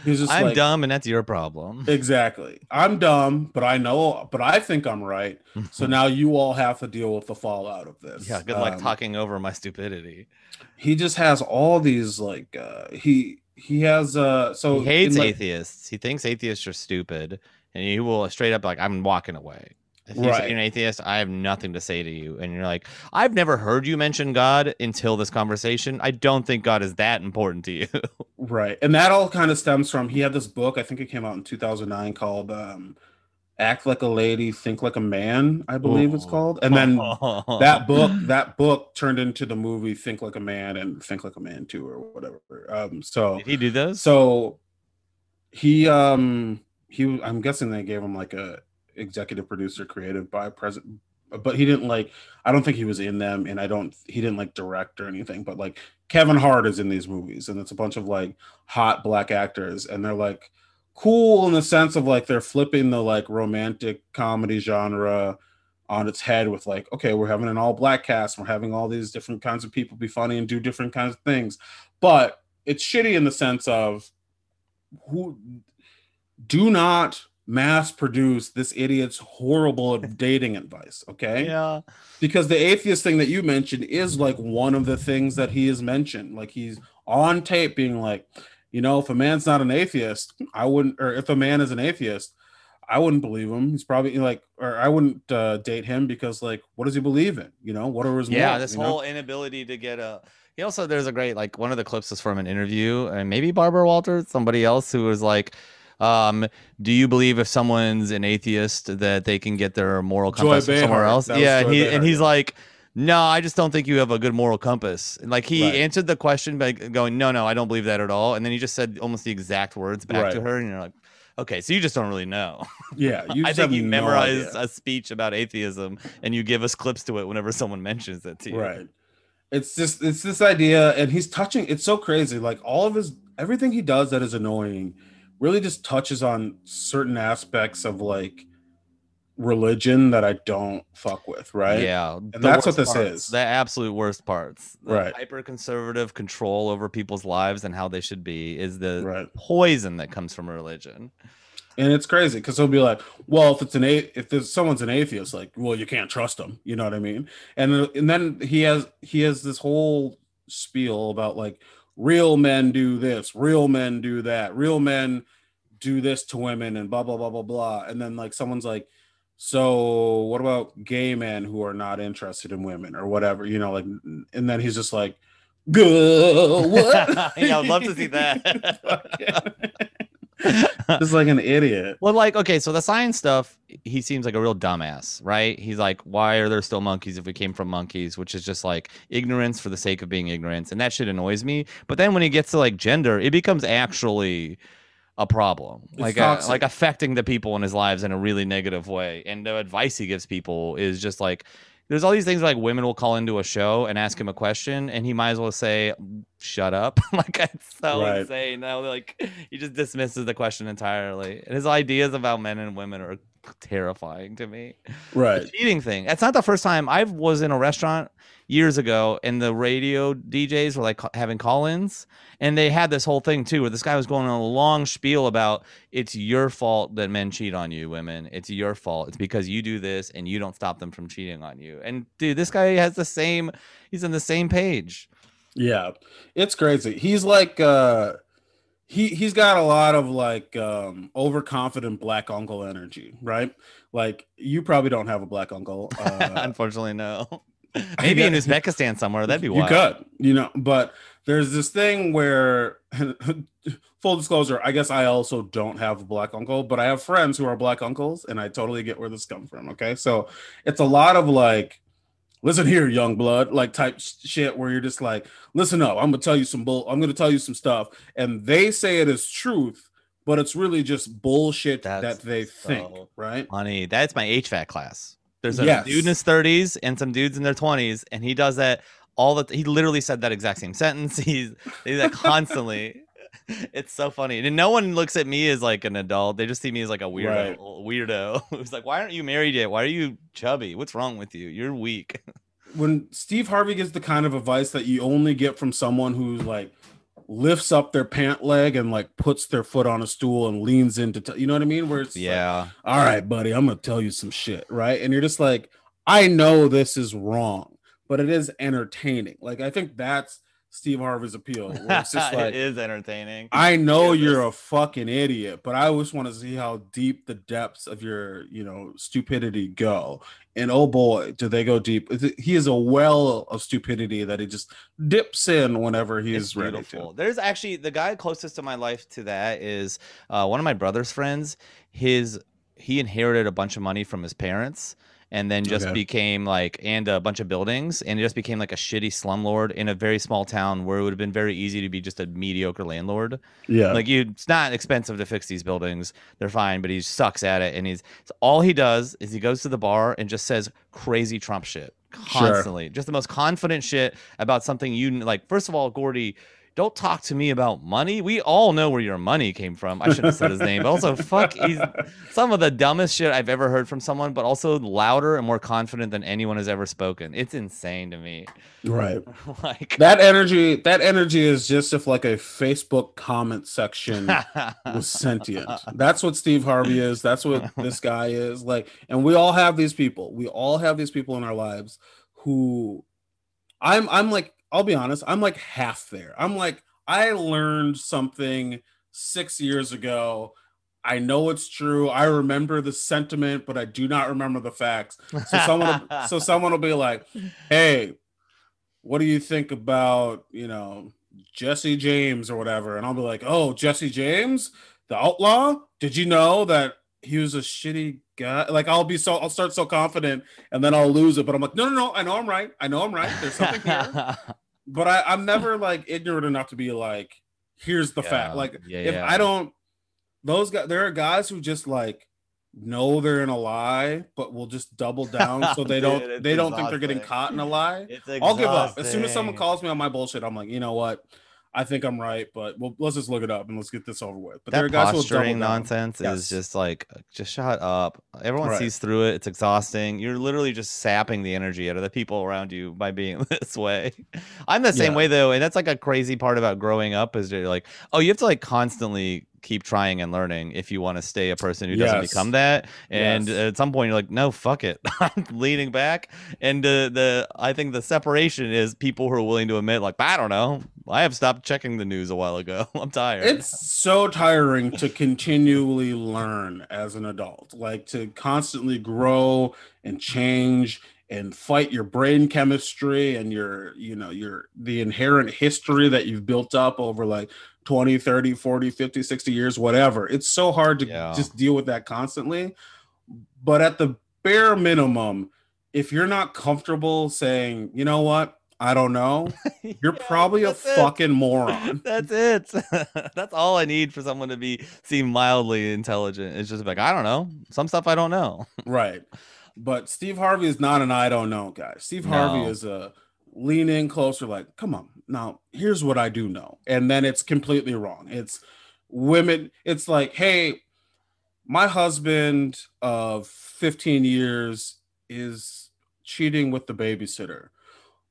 S2: He's just
S1: I'm
S2: like,
S1: dumb and that's your problem.
S2: Exactly. I'm dumb, but I know, but I think I'm right. So now you all have to deal with the fallout of this.
S1: yeah, good luck
S2: Um,
S1: talking over my stupidity.
S2: He just has all these like uh he he has uh so
S1: he hates
S2: in, like,
S1: atheists. He thinks atheists are stupid, and he will straight up like, "I'm walking away." If you say
S2: Right.
S1: you're an atheist, I have nothing to say to you, and you're like, "I've never heard you mention God until this conversation. I don't think God is that important to you."
S2: Right. And that all kind of stems from he had this book, I think it came out in 2009 called um Act Like a Lady, Think Like a Man, I believe it's called. And then that book that book turned into the movie Think Like a Man and Think Like a Man 2 or whatever. Um so
S1: Did he do those?
S2: so he um he i'm guessing they gave him like a executive producer creative by president but he didn't like i don't think he was in them and i don't he didn't like direct or anything but like kevin hart is in these movies and it's a bunch of like hot black actors and they're like cool in the sense of like they're flipping the like romantic comedy genre on its head with like okay we're having an all black cast we're having all these different kinds of people be funny and do different kinds of things but it's shitty in the sense of who do not mass produce this idiot's horrible dating advice okay
S1: yeah,
S2: because the atheist thing that you mentioned is like one of the things that he has mentioned like he's on tape being like you know if a man's not an atheist i wouldn't or if a man is an atheist i wouldn't believe him he's probably like or i wouldn't uh, date him because like what does he believe in you know what are his
S1: yeah.
S2: morals,
S1: This
S2: you know?
S1: whole inability to get a. He also there's a great like one of the clips is from an interview, and maybe Barbara Walters, somebody else who was like. Um, do you believe if someone's an atheist that they can get their moral compass from somewhere
S2: Behar.
S1: else?
S2: That
S1: Yeah, and he
S2: Behar,
S1: and he's
S2: yeah.
S1: like, no, I just don't think you have a good moral compass. And like he
S2: Right.
S1: answered the question by going, no, no, I don't believe that at all. And then he just said almost the exact words back to her, and you're like, okay, so you just don't really know.
S2: yeah you
S1: I think you
S2: no idea.
S1: a speech about atheism and you give us clips to it whenever someone mentions it to you.
S2: Right. It's just it's this idea, and he's touching. It's so crazy. Like all of his everything he does that is annoying, really just touches on certain aspects of like religion that I don't fuck with. Right.
S1: Yeah.
S2: And that's what this
S1: parts,
S2: is.
S1: The absolute worst parts. The
S2: Right.
S1: Hyper conservative control over people's lives and how they should be is the
S2: Right.
S1: poison that comes from religion.
S2: And it's crazy because they'll be like, "Well, if it's an a- if there's someone's an atheist, like, well, you can't trust them." You know what I mean? And and then he has he has this whole spiel about like real men do this, real men do that, real men do this to women, and blah blah blah blah blah. And then like someone's like, "So what about gay men who are not interested in women or whatever?" You know, like, and then he's just like, "Go what?"
S1: Yeah, I'd love to see that.
S2: just like an idiot.
S1: Well, like, okay, so the science stuff, he seems like a real dumbass, right? He's like, why are there still monkeys if we came from monkeys? Which is just like ignorance for the sake of being ignorance. And that shit annoys me. But then when he gets to like gender, it becomes actually a problem,
S2: It's
S1: like, uh,
S2: toxic.
S1: like affecting the people in his lives in a really negative way. And the advice he gives people is just like, there's all these things like women will call into a show and ask him a question, and he might as well say, "Shut up!" like it's so
S2: Right.
S1: insane. Now, like he just dismisses the question entirely, and his ideas about men and women are terrifying to me.
S2: Right.
S1: The cheating thing. It's not the first time I was in a restaurant years ago and the radio DJs were like having call-ins and they had this whole thing too where this guy was going on a long spiel about it's your fault that men cheat on you women it's your fault it's because you do this and you don't stop them from cheating on you and dude this guy has the same he's on the same page
S2: Yeah, it's crazy. He's like uh he he's got a lot of like um overconfident black uncle energy, right? Like you probably don't have a black uncle. Uh,
S1: unfortunately no maybe in uzbekistan somewhere that'd be wild.
S2: you could, you know, but there's this thing where full disclosure, I guess I also don't have a black uncle, but I have friends who are black uncles, and I totally get where this comes from. Okay. So it's a lot of like, listen here, young blood, like type shit where you're just like, listen up, I'm gonna tell you some bull, I'm gonna tell you some stuff, and they say it is truth, but it's really just bullshit
S1: That's
S2: that they think, right?
S1: Honey, that's my HVAC class. There's a
S2: Yes.
S1: dude in his 30s and some dudes in their 20s, and he does that all the. He literally said that exact same sentence. He's he's that constantly. it's so funny, and no one looks at me as like an adult. They just see me as like a weirdo.
S2: Right.
S1: Weirdo. It's like, why aren't you married yet? Why are you chubby? What's wrong with you? You're weak.
S2: when Steve Harvey gives the kind of advice that you only get from someone who's like lifts up their pant leg and like puts their foot on a stool and leans into t- you know what I mean where it's like,
S1: yeah,
S2: all right buddy I'm to tell you some shit right and you're just like I know this is wrong but it is entertaining like I think that's Steve Harvey's appeal it's just like
S1: it is entertaining.
S2: I know you're a fucking idiot, but I always want to see how deep the depths of your, you know, stupidity go. And oh boy, do they go deep. He is a well of stupidity that he just dips in whenever he is ready to.
S1: There's actually the guy closest to my life to that is uh, one of my brother's friends. His he inherited a bunch of money from his parents and then just
S2: Okay.
S1: became like and a bunch of buildings and he just became like a shitty slumlord in a very small town where it would have been very easy to be just a mediocre landlord.
S2: Yeah.
S1: Like you, it's not expensive to fix these buildings; they're fine. But he sucks at it, and he's all he does is he goes to the bar and just says crazy Trump shit
S2: Sure.
S1: constantly, just the most confident shit about something you like. First of all, Gordy. Don't talk to me about money. We all know where your money came from. I shouldn't have said his name, but also fuck. He's some of the dumbest shit I've ever heard from someone, but also louder and more confident than anyone has ever spoken. It's insane to me.
S2: right.
S1: like
S2: That energy, that energy is just if like a Facebook comment section was sentient. That's what Steve Harvey is. That's what this guy is. Like, and we all have these people. We all have these people in our lives who I'm I'm like, I'll be honest, I'm like half there. I'm like, I learned something six years ago. I know it's true. I remember the sentiment, but I do not remember the facts. So someone so someone will be like, hey, what do you think about, you know, Jesse James or whatever? And I'll be like, oh, Jesse James, the outlaw? Did you know that he was a shitty guy? Like I'll be so I'll start so confident and then I'll lose it. But I'm like, no, no, no, I know I'm right. I know I'm right. There's something here. But I, I'm never like ignorant enough to be like, here's the fact. Like
S1: yeah,
S2: if
S1: yeah.
S2: I don't those guys there are guys who just like know they're in a lie, but will just double down so they
S1: Dude,
S2: don't they don't think they're getting caught in a lie. I'll give up. As soon as someone calls me on my bullshit, I'm like, you know what? I think I'm right, but well, let's just look it up and let's get this over with. But there are
S1: that
S2: guys who will double
S1: posturing
S2: down.
S1: nonsense
S2: Yes.
S1: is just like just shut up everyone
S2: Right.
S1: sees through it it's exhausting you're literally just sapping the energy out of the people around you by being this way i'm the same
S2: Yeah.
S1: way though and that's like a crazy part about growing up is you're like oh you have to like constantly keep trying and learning if you want to stay a person who doesn't
S2: Yes.
S1: become that and
S2: Yes.
S1: at some point you're like no fuck it i'm leaning back and uh, the i think the separation is people who are willing to admit like i don't know i have stopped checking the news a while ago i'm tired
S2: It's so tiring to continually learn as an adult, like to constantly grow and change and fight your brain chemistry and your, you know, your the inherent history that you've built up over like 20, 30, 40, 50, 60 years, whatever. It's so hard to
S1: Yeah.
S2: just deal with that constantly. But at the bare minimum, if you're not comfortable saying, you know what, I don't know, you're
S1: Yeah,
S2: probably a
S1: it.
S2: fucking moron.
S1: That's it. That's all I need for someone to be seem mildly intelligent. It's just like I don't know some stuff I don't know.
S2: Right. But Steve Harvey is not an I don't know guy. Steve Harvey is a lean in closer, like, come on, now here's what I do know. And then it's completely wrong. It's women, it's like, hey, my husband of 15 years is cheating with the babysitter.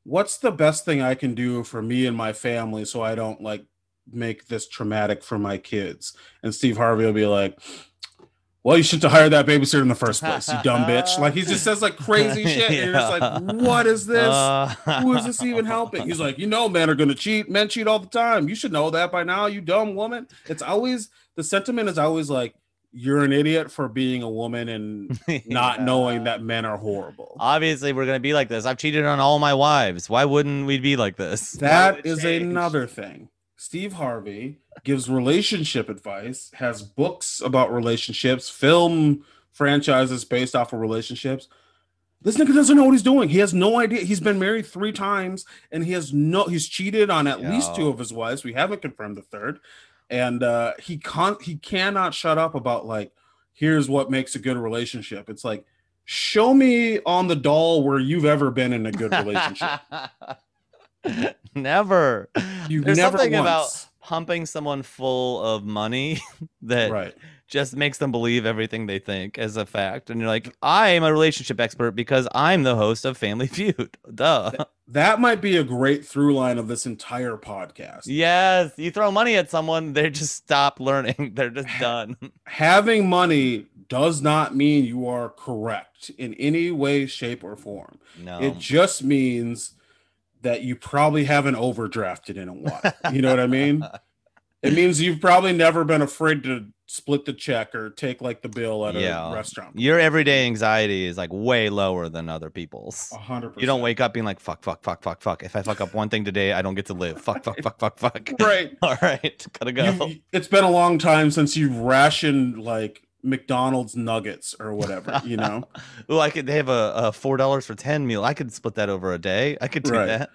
S2: What's the best thing I can do for me and my family so I don't like make this traumatic for my kids? And Steve Harvey will be like, well, you shouldn't have hired that babysitter in the first place, you dumb bitch. Like he just says like crazy shit. And you're just like, what is this?
S1: Uh,
S2: Who is this even helping? He's like, you know, men are gonna cheat. Men cheat all the time. You should know that by now, you dumb woman. It's always the sentiment is always like, you're an idiot for being a woman and not
S1: Yeah.
S2: knowing that men are horrible.
S1: Obviously, we're gonna be like this. I've cheated on all my wives. Why wouldn't we be like this? Why would
S2: That
S1: it
S2: is
S1: change?
S2: another thing. Steve Harvey gives relationship advice, has books about relationships, film franchises based off of relationships. This nigga doesn't know what he's doing. He has no idea. He's been married three times and he has no he's cheated on at least two of his wives. We haven't confirmed the third. And uh he can't he cannot shut up about like here's what makes a good relationship. It's like show me on the doll where you've ever been in a good relationship.
S1: never.
S2: You've
S1: There's
S2: never
S1: something
S2: once.
S1: about pumping someone full of money that
S2: right.
S1: Just makes them believe everything they think as a fact. And you're like, I am a relationship expert because I'm the host of Family Feud. Duh.
S2: That might be a great through line of this entire podcast.
S1: yes, you throw money at someone, they just stop learning. They're just done.
S2: Having money does not mean you are correct in any way, shape, or form.
S1: No.
S2: It just means that you probably haven't overdrafted in a while. You know what I mean? It means you've probably never been afraid to split the check or take like the bill at
S1: Yeah.
S2: a restaurant.
S1: Your everyday anxiety is like way lower than other people's.
S2: A hundred percent.
S1: You don't wake up being like, fuck, fuck, fuck, fuck, fuck. If I fuck up one thing today, I don't get to live. Fuck, fuck, fuck, fuck, fuck.
S2: right.
S1: All right, gotta go.
S2: You've- it's been a long time since you've rationed like McDonald's nuggets or whatever, you know?
S1: Well, I could. They have a, a four dollars for ten meal. I could split that over a day. I could do
S2: Right.
S1: that.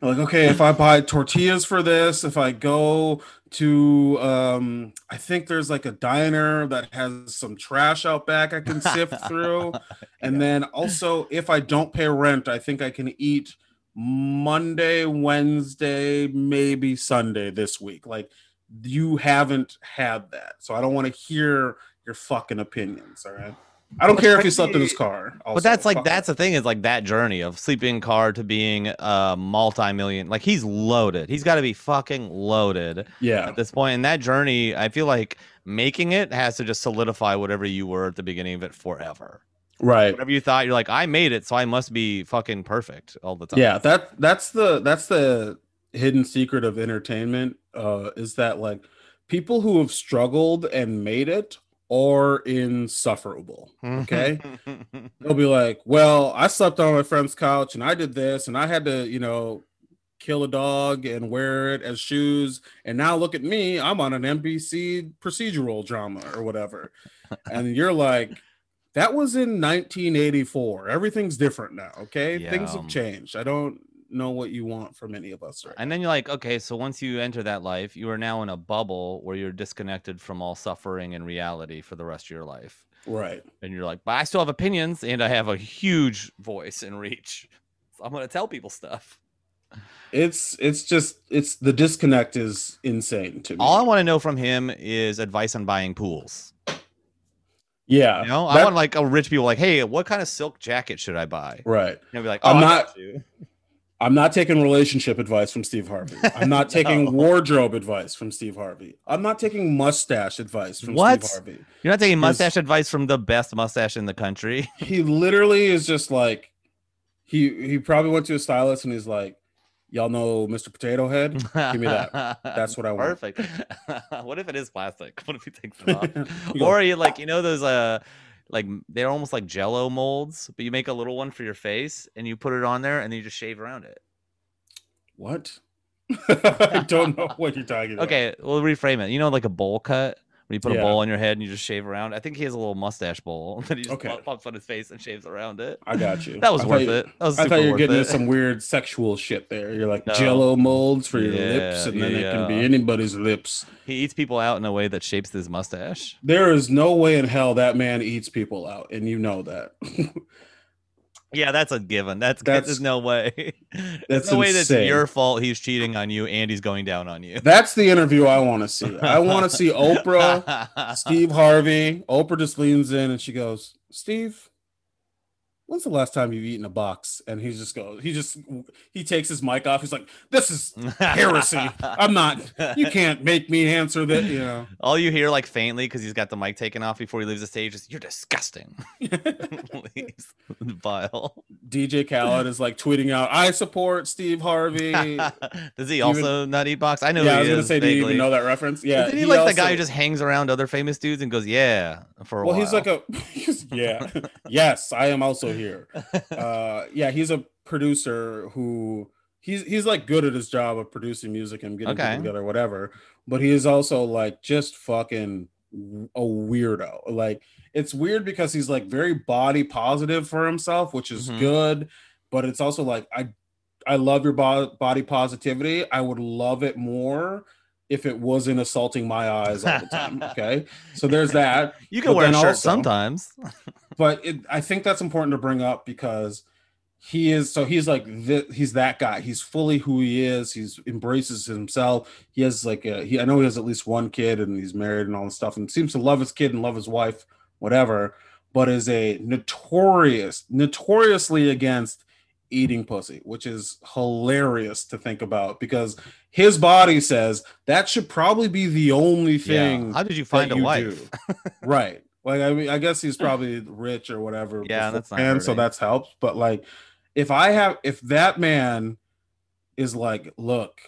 S2: like okay if i buy tortillas for this if i go to um i think there's like a diner that has some trash out back i can sift through. And then also if i don't pay rent i think i can eat monday wednesday maybe sunday this week. Like you haven't had that. So i don't want to hear your fucking opinions all right i don't care if you slept in his car also.
S1: but that's like
S2: Fuck
S1: that's the thing is like that journey of sleeping car to being a multi-million. Like he's loaded. He's got to be fucking loaded
S2: yeah
S1: at this point. And that journey, I feel like making it has to just solidify whatever you were at the beginning of it forever.
S2: right
S1: Whatever you thought, you're like, I made it, so I must be fucking perfect all the time.
S2: yeah that that's the that's the hidden secret of entertainment uh is that like people who have struggled and made it are insufferable okay? They'll be like well i slept on my friend's couch and i did this and i had to you know kill a dog and wear it as shoes. And now look at me i'm on an nbc procedural drama or whatever. And you're like that was in 1984 everything's different now okay? Things
S1: Yeah.
S2: have changed. I don't know what you want from any of us right
S1: And then you're like, okay, so once you enter that life, you are now in a bubble where you're disconnected from all suffering and reality for the rest of your life.
S2: right
S1: And you're like, but I still have opinions and I have a huge voice and reach. So I'm going to tell people stuff.
S2: it's it's just it's the disconnect is insane to me
S1: All I want to know from him is advice on buying pools.
S2: yeah
S1: You know, I want like a rich people like, hey, what kind of silk jacket should I buy?
S2: right
S1: And I'll be like,
S2: I'm
S1: oh,
S2: not-
S1: you.
S2: I'm not taking relationship advice from Steve Harvey. I'm not taking
S1: No.
S2: wardrobe advice from Steve Harvey. I'm not taking mustache advice from
S1: What?
S2: Steve Harvey.
S1: You're not taking mustache advice from the best mustache in the country.
S2: He literally is just like he he probably went to a stylist and he's like, Y'all know Mr. Potato Head? Give me that. That's what I want.
S1: Perfect. what if it is plastic? What if he takes it off? Or you like you know those uh like they're almost like jello molds but you make a little one for your face and you put it on there and then you just shave around it
S2: what? I don't know what you're talking about.
S1: okay we'll reframe it you know like a bowl cut where you put
S2: Yeah.
S1: a bowl on your head and you just shave around i think he has a little mustache bowl that he just
S2: Okay.
S1: pops on his face and shaves around it
S2: I got you.
S1: that was
S2: I
S1: worth
S2: you-
S1: it that was
S2: I thought you were getting into some weird sexual shit there. You're like
S1: No.
S2: jello molds for your lips, and then it can be anybody's lips.
S1: he eats people out in a way that shapes his mustache
S2: There is no way in hell that man eats people out, and you know that.
S1: Yeah, that's a given. That's,
S2: That's-
S1: there's no way. There's
S2: that's
S1: no way that's your fault. He's cheating on you and he's going down on you.
S2: That's the interview I want to see. I want to see Oprah, Steve Harvey. Oprah just leans in and she goes, Steve, when's the last time you've eaten a box? And he just goes, he just, he takes his mic off. He's like, this is heresy. I'm not, you can't make me answer that, you know.
S1: All you hear, like faintly, because he's got the mic taken off before he leaves the stage, is "You're disgusting." Vile.
S2: DJ Khaled is like tweeting out, I support Steve Harvey.
S1: Does he also not eat box? I know.
S2: I
S1: he
S2: was gonna say, do you even know that reference? Yeah.
S1: Isn't he, like the guy who just hangs around other famous dudes and goes, "Yeah," for a
S2: well,
S1: while?
S2: Well, he's like a, he's- yeah, yes, I am also here. uh yeah he's a producer who he's he's like good at his job of producing music and getting
S1: Okay.
S2: together whatever but he is also like just fucking a weirdo like it's weird because he's like very body positive for himself which is
S1: Mhm.
S2: good but it's also like i i love your bo- body positivity i would love it more if it wasn't assaulting my eyes all the time okay so there's that
S1: you can
S2: but
S1: wear a shirt
S2: also-
S1: sometimes.
S2: but it, I think that's important to bring up because he is so he's like th- he's that guy. He's fully who he is. He's embraces himself. He has like a, he I know he has at least one kid and he's married and all this stuff and seems to love his kid and love his wife, whatever. But is a notorious, notoriously against eating pussy, which is hilarious to think about because his body says that should probably be the only thing
S1: Yeah. How did you find a
S2: you
S1: wife?
S2: right. Like I mean, I guess he's probably rich or whatever.
S1: Yeah, that's not
S2: and so that's helped. But like, if I have, if that man is like, look,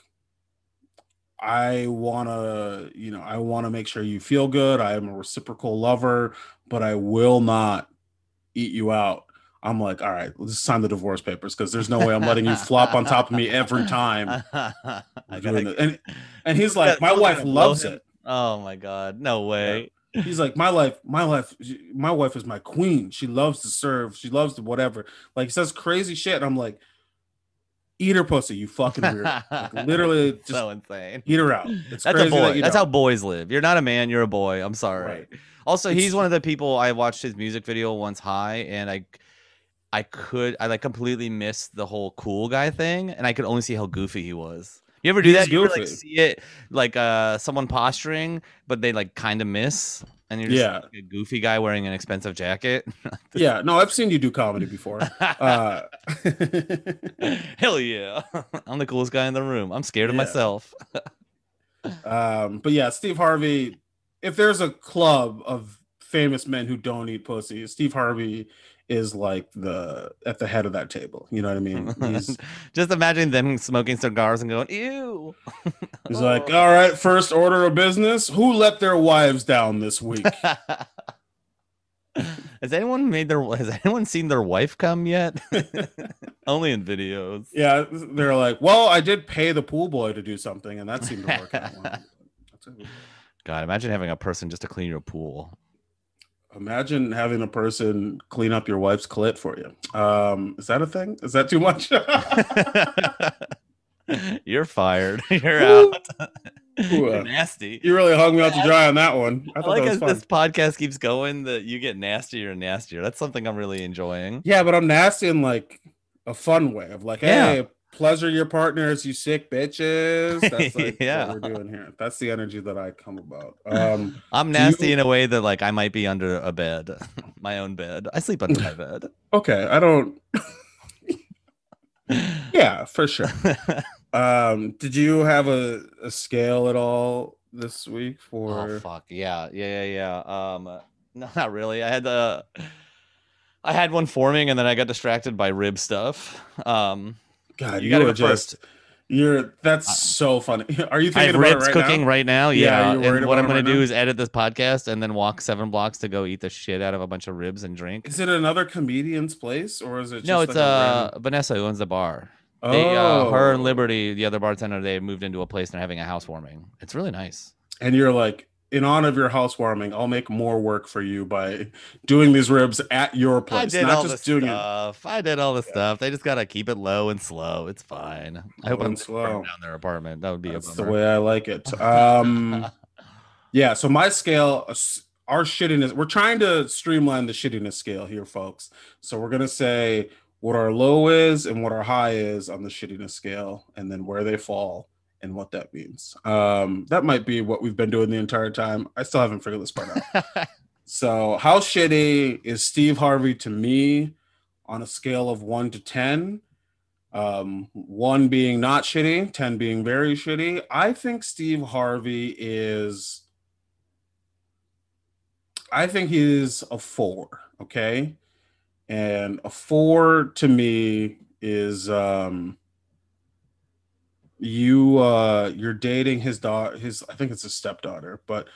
S2: I want to, you know, I want to make sure you feel good. I am a reciprocal lover, but I will not eat you out. I'm like, all right, let's sign the divorce papers because there's no way I'm letting you flop on top of me every time.
S1: Gotta.
S2: And and he's like, my wife loves
S1: him.
S2: it.
S1: Oh my god, no way.
S2: He's like, my life, my life, my wife is my queen. She loves to serve. She loves to whatever. Like he says crazy shit. And I'm like, eat her pussy, you fucking weird. Like, literally, just
S1: so insane.
S2: eat her out. It's
S1: That's a boy.
S2: that
S1: That's how boys live. You're not a man. You're a boy. I'm sorry.
S2: Right.
S1: Also,
S2: It's-
S1: he's one of the people I watched his music video once high, and I, I could I like completely missed the whole cool guy thing, and I could only see how goofy he was. You ever do that? You ever, like
S2: goofy.
S1: see it like uh someone posturing, but they like kind of miss, and you're just
S2: Yeah.
S1: like a goofy guy wearing an expensive jacket.
S2: Yeah, no, I've seen you do comedy before. Uh,
S1: Hell yeah! I'm the coolest guy in the room. I'm scared of
S2: Yeah.
S1: myself.
S2: um, but yeah, Steve Harvey. If there's a club of famous men who don't eat pussy, Steve Harvey is like the at the head of that table. You know what I mean? He's
S1: Just imagine them smoking cigars and going, "Ew."
S2: He's like, oh. all right, first order of business. Who let their wives down this week?
S1: has anyone made their has anyone seen their wife come yet? Only in videos.
S2: yeah, they're like, well, I did pay the pool boy to do something, and that seemed to work out. well. That's it.
S1: God, imagine having a person just to clean your pool.
S2: Imagine having a person clean up your wife's clit for you. Um, is that a thing? Is that too much?
S1: You're fired. You're out.
S2: Ooh, uh,
S1: nasty.
S2: you really hung me out to dry on that one. I
S1: I like as
S2: fun.
S1: this podcast keeps going that you get nastier and nastier. That's something I'm really enjoying.
S2: Yeah, but I'm nasty in like a fun way of like,
S1: Yeah.
S2: hey, pleasure your partners, you sick bitches. That's like
S1: Yeah.
S2: what we're doing here. That's the energy that I come about. Um,
S1: I'm nasty
S2: you-
S1: in a way that like I might be under a bed, my own bed. I sleep under my bed.
S2: okay, I don't. Yeah, for sure. Um, did you have a, a scale at all this week for?
S1: Oh fuck yeah, yeah, yeah, yeah. Um, no, not really. I had the, I had one forming, and then I got distracted by rib stuff. Um,
S2: God,
S1: you
S2: you,
S1: gotta go
S2: just.
S1: first.
S2: You're that's
S1: Uh,
S2: so funny. Are you
S1: I have
S2: thinking about it
S1: ribs
S2: right
S1: cooking
S2: now?
S1: right now.
S2: Yeah,
S1: Yeah, and what I'm gonna
S2: right
S1: do
S2: now?
S1: is edit this podcast and then walk seven blocks to go eat the shit out of a bunch of ribs and drink.
S2: Is it another comedian's place or is it? Just
S1: no, it's
S2: like
S1: uh
S2: random-
S1: Vanessa who owns the bar. They, uh, her and
S2: Oh.
S1: Liberty, the other bartender, they moved into a place and they're having a housewarming. It's really nice.
S2: and you're like, in honor of your housewarming, I'll make more work for you by doing these ribs at your
S1: I
S2: place,
S1: did
S2: not
S1: all
S2: just
S1: the
S2: doing it.
S1: I did all the stuff. They just gotta keep it low and slow. It's fine. I hope I'm
S2: slow.
S1: down their apartment. That would be
S2: That's the way I like it. Um, yeah. So my scale, our shittiness. We're trying to streamline the shittiness scale here, folks. So we're gonna say what our low is and what our high is on the shittiness scale, and then where they fall and what that means. Um, that might be what we've been doing the entire time. I still haven't figured this part out. so, how shitty is Steve Harvey to me on a scale of one to 10? Um, one being not shitty, 10 being very shitty. I think Steve Harvey is, I think he is a four. Okay. And a four to me is, um, you uh you're dating his daughter his i think it's his stepdaughter but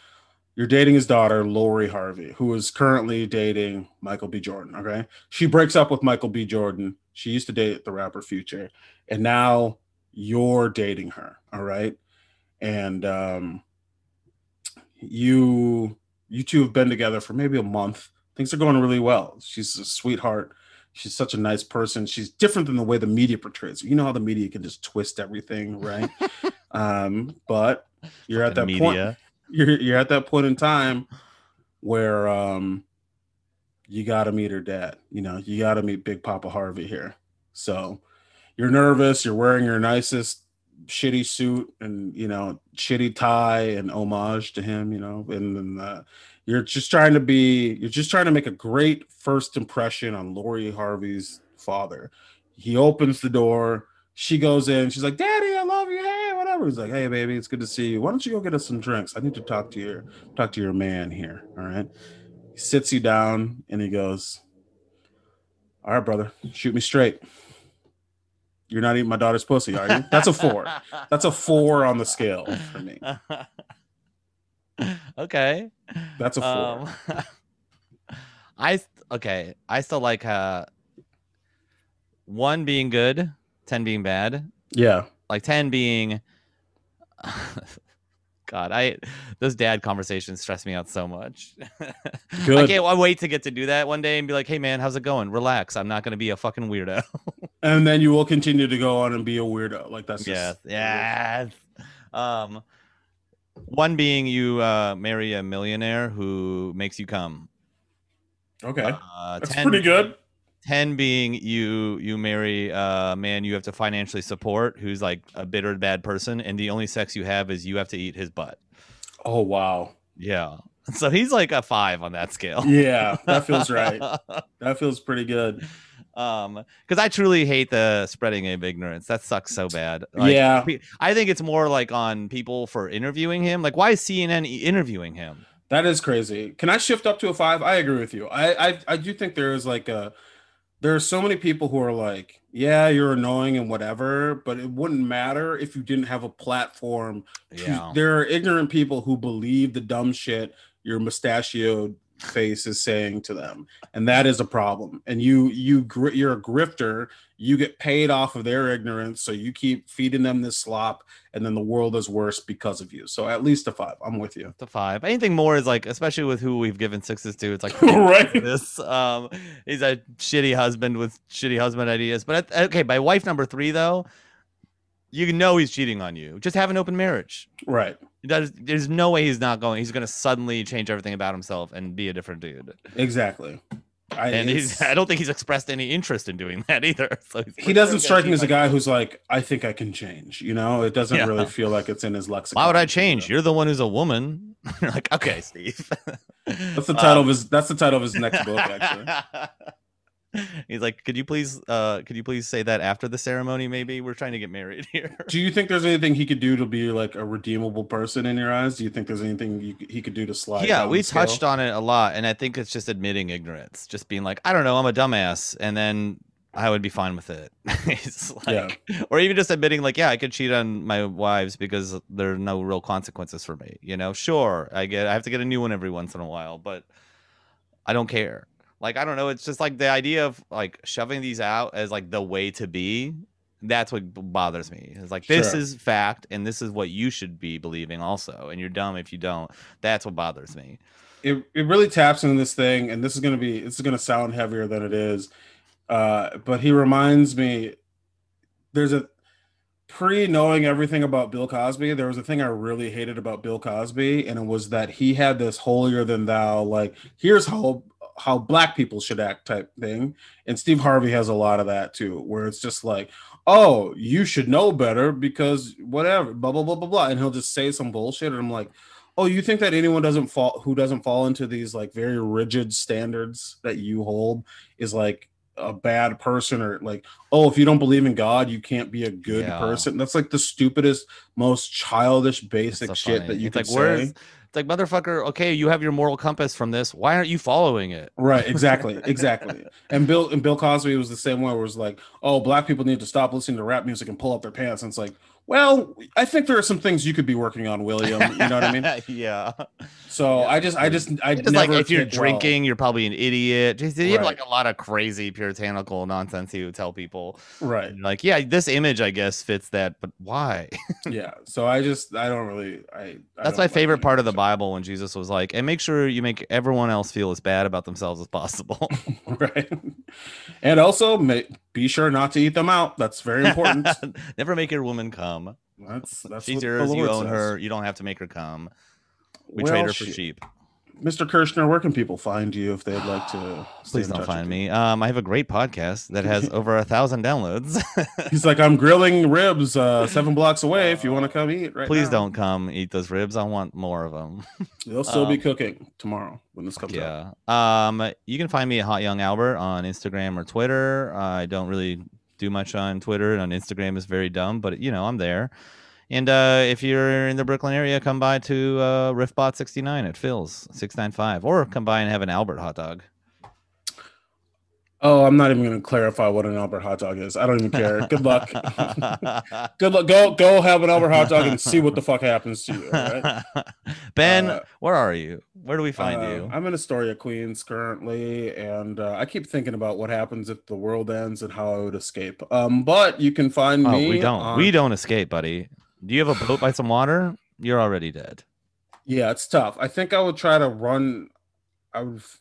S2: you're dating his daughter lori harvey who is currently dating michael b. Jordan okay? She breaks up with michael b. Jordan. She used to date the rapper future and now you're dating her all right? And um you you two have been together for maybe a month. Things are going really well. She's a sweetheart she's such a nice person. She's different than the way the media portrays her. You know how the media can just twist everything, right? um, but you're at that media. point. You're you're at that point in time where um you gotta meet her dad. You know, you gotta meet Big Papa Harvey here. So you're nervous, you're wearing your nicest shitty suit and you know shitty tie and homage to him you know and then uh, you're just trying to be you're just trying to make a great first impression on Lori Harvey's father. He opens the door, she goes in, she's like, Daddy, I love you. Hey, whatever. He's like, Hey baby, it's good to see you. Why don't you go get us some drinks? I need to talk to your talk to your man here. All right. He sits you down and he goes, All right, brother, shoot me straight. You're not eating my daughter's pussy, are you? That's a four. That's a four on the scale for me.
S1: okay.
S2: That's a four. Um,
S1: I okay. I still like uh one being good, ten being bad.
S2: Yeah.
S1: Like ten being God, I those dad conversations stress me out so much. Good. I can't I wait to get to do that one day and be like, "Hey, man, how's it going? Relax. I'm not going to be a fucking weirdo."
S2: and then you will continue to go on and be a weirdo. Like that's
S1: just, yeah. Um, one being you uh, marry a millionaire who makes you come.
S2: Okay, uh, that's 10, pretty good.
S1: Ten being you you marry a man you have to financially support who's like a bitter bad person, and the only sex you have is you have to eat his butt.
S2: Oh wow!
S1: Yeah, so he's like a five on that scale.
S2: Yeah, that feels right. that feels pretty good
S1: um because i truly hate the spreading of ignorance. That sucks so bad. Like,
S2: yeah.
S1: i think it's more like on people for interviewing him. Like why is cnn interviewing him?
S2: That is crazy. Can i shift up to a five? I agree with you. I i, I do think there is like a there are so many people who are like yeah you're annoying and whatever but it wouldn't matter if you didn't have a platform yeah. there are ignorant people who believe the dumb shit your mustachioed face is saying to them and that is a problem. And you you you're a grifter. You get paid off of their ignorance so you keep feeding them this slop and then the world is worse because of you. So at least a five. I'm with you.
S1: The five. Anything more is like especially with who we've given sixes to it's like right. this? Um he's a shitty husband with shitty husband ideas. But okay by wife number three though you know he's cheating on you just have an open marriage
S2: right
S1: does, there's no way he's not going. He's going to suddenly change everything about himself and be a different dude.
S2: Exactly.
S1: I, and he's, I don't think he's expressed any interest in doing that either. So
S2: he doesn't strike me as a guy who's like, I think I can change. You know, it doesn't yeah. really feel like it's in his lexicon.
S1: Why would I change? You're the one who's a woman. You're like, okay, Steve.
S2: that's the title um, of his. That's the title of his next book, actually.
S1: He's like, could you please, uh, could you please say that after the ceremony? Maybe we're trying to get married here.
S2: Do you think there's anything he could do to be like a redeemable person in your eyes? Do you think there's anything you, he could do to slide?
S1: Yeah, we touched on it a lot, and I think it's just admitting ignorance, just being like, I don't know, I'm a dumbass, and then I would be fine with it. like, yeah. or even just admitting like, yeah, I could cheat on my wives because there are no real consequences for me. You know, sure, I get, I have to get a new one every once in a while, but I don't care. Like I don't know, it's just like the idea of like shoving these out as like the way to be. That's what bothers me. It's like this sure. is fact and this is what you should be believing also and you're dumb if you don't. That's what bothers me.
S2: It it really taps into this thing and this is going to be it's going to sound heavier than it is. Uh but he reminds me there's a pre knowing everything about Bill Cosby, there was a thing I really hated about Bill Cosby, and it was that he had this holier than thou, like, here's how how black people should act type thing. And Steve Harvey has a lot of that too, where it's just like, oh, you should know better because whatever, blah blah blah blah blah, and he'll just say some bullshit, and I'm like, oh, you think that anyone doesn't fall who doesn't fall into these like very rigid standards that you hold is like a bad person or like oh if you don't believe in god you can't be a good
S1: Yeah.
S2: person that's like the stupidest most childish basic
S1: so
S2: shit that you
S1: it's
S2: can
S1: like
S2: say
S1: it's like motherfucker okay you have your moral compass from this why aren't you following it
S2: Right, exactly, exactly. And Bill and Bill Cosby was the same way. Where it was like, oh, black people need to stop listening to rap music and pull up their pants. And it's like, well, I think there are some things you could be working on, William. You know what I mean?
S1: yeah
S2: So
S1: Yeah,
S2: I just, I just, I
S1: It's like
S2: never
S1: if you're
S2: take well.
S1: drinking, you're probably an idiot. Just you have
S2: Right.
S1: like a lot of crazy puritanical nonsense you tell people.
S2: right?
S1: And like, yeah, this image I guess fits that, but why?
S2: Yeah. So I just, I don't really, I. I
S1: That's my favorite part of the. Bible when Jesus was like, and make sure you make everyone else feel as bad about themselves as possible.
S2: right? And also, ma- be sure not to eat them out. That's very important.
S1: Never make your woman come.
S2: that's that's
S1: She's yours. You own
S2: says.
S1: her. You don't have to make her come. We
S2: Well,
S1: trade her for
S2: shit.
S1: sheep.
S2: Mr. Kirschner, where can people find you if they'd like to?
S1: Please don't find me. Um, I have a great podcast that has over a thousand downloads.
S2: He's like, I'm grilling ribs uh, seven blocks away. If you want to come eat, right?
S1: Please
S2: now."
S1: don't come eat those ribs. I want more of them.
S2: They'll still be
S1: Um,
S2: cooking tomorrow when this comes out.
S1: Yeah. Um, you can find me at Hot Young Albert on Instagram or Twitter. I don't really do much on Twitter, and on Instagram is very dumb, but you know I'm there. And uh, if you're in the Brooklyn area, come by to uh, Riffbot 69 at Phil's 695, or come by and have an Albert hot dog.
S2: Oh, I'm not even going to clarify what an Albert hot dog is. I don't even care. Good luck. Good luck. Go go have an Albert hot dog and see what the fuck happens to you. Right.
S1: ben,
S2: Uh,
S1: where are you? Where do we find
S2: Uh,
S1: you?
S2: I'm in Astoria, Queens currently, and uh, I keep thinking about what happens if the world ends and how I would escape. Um, but you can find
S1: Oh,
S2: me.
S1: we don't.
S2: on-
S1: We don't escape, buddy. Do you have a boat by some water? You're already dead.
S2: Yeah, it's tough. I think I would try to run out of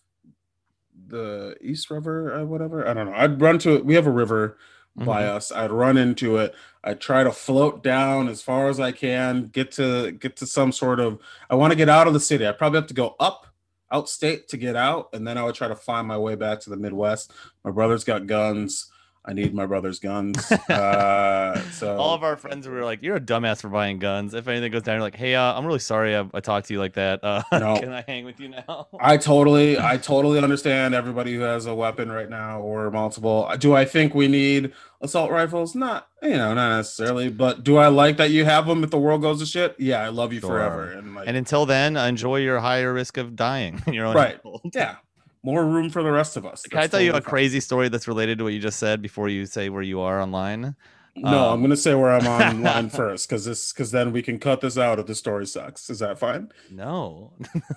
S2: the East River or whatever. I don't know. I'd run to it. We have a river by
S1: Mhm.
S2: us. I'd run into it. I'd try to float down as far as I can, get to get to some sort of I want to get out of the city. I probably have to go up outstate to get out, and then I would try to find my way back to the Midwest. My brother's got guns. I need my brother's guns. Uh, so
S1: All of our friends were like, "You're a dumbass for buying guns." If anything goes down, you're like, "Hey, uh, I'm really sorry I, I talked to you like that. Uh,
S2: No.
S1: can I hang with you now?"
S2: I totally, I totally understand everybody who has a weapon right now or multiple. Do I think we need assault rifles? Not, you know, not necessarily. But do I like that you have them if the world goes to shit? Yeah, I love you
S1: Sure.
S2: forever. And like,
S1: And until then, enjoy your higher risk of dying in your own
S2: Right.
S1: household.
S2: yeah, more room for the rest of us.
S1: Can I tell you a crazy story that's related to what you just said before you say where you are online?
S2: No, I'm
S1: um,
S2: gonna say where I'm online first because this, because then we can cut this out if the story sucks. Is that fine?
S1: No,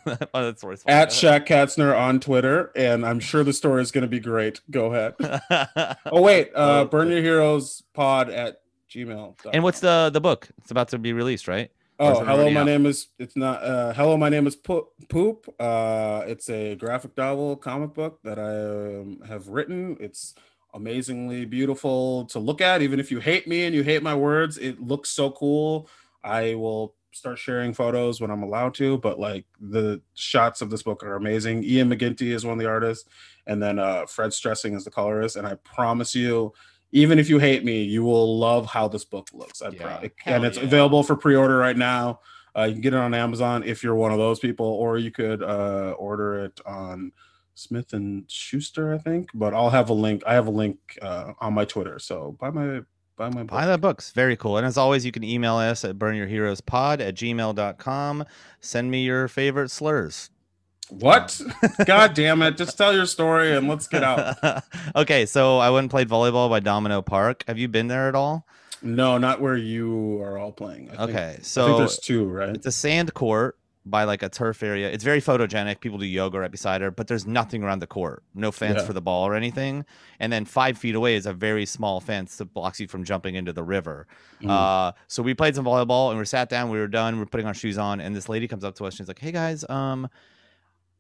S1: oh, that story's fine.
S2: At Shaq Katzner on Twitter, and I'm sure the story is gonna be great. Go ahead. Oh wait, uh, Burn Your Heroes Pod at Gmail.
S1: and what's the the book? It's about to be released, right?
S2: Oh, hello. My
S1: out?
S2: name is. It's not. Uh, hello. My name is Po- Poop. Uh, it's a graphic novel comic book that I um, have written. It's amazingly beautiful to look at. Even if you hate me and you hate my words, it looks so cool. I will start sharing photos when I'm allowed to. But like the shots of this book are amazing. Ian McGinty is one of the artists, and then uh, Fred Stresing is the colorist. And I promise you. Even if you hate me, you will love how this book looks. I'm
S1: Yeah.
S2: proud. And it's
S1: yeah.
S2: available for pre-order right now. Uh, you can get it on Amazon if you're one of those people, or you could uh, order it on Smith and Schuster, I think. But I'll have a link. I have a link uh, on my Twitter. So buy my buy my book.
S1: Buy that books. Very cool. And as always, you can email us at burnyourheroespod at gmail.com. Send me your favorite slurs.
S2: What? God damn it! Just tell your story and let's get out.
S1: okay, so I went and played volleyball by Domino Park. Have you been there at all?
S2: No, not where you are all playing. I
S1: Okay,
S2: think
S1: so
S2: there's two, right?
S1: it's a sand court by like a turf area. It's very photogenic. People do yoga right beside her, but there's nothing around the court. No fence
S2: Yeah.
S1: for the ball or anything. And then five feet away is a very small fence that blocks you from jumping into the river.
S2: Mm.
S1: Uh, so we played some volleyball and we sat down. We were done. We are putting our shoes on, and this lady comes up to us. She's like, "Hey guys, um,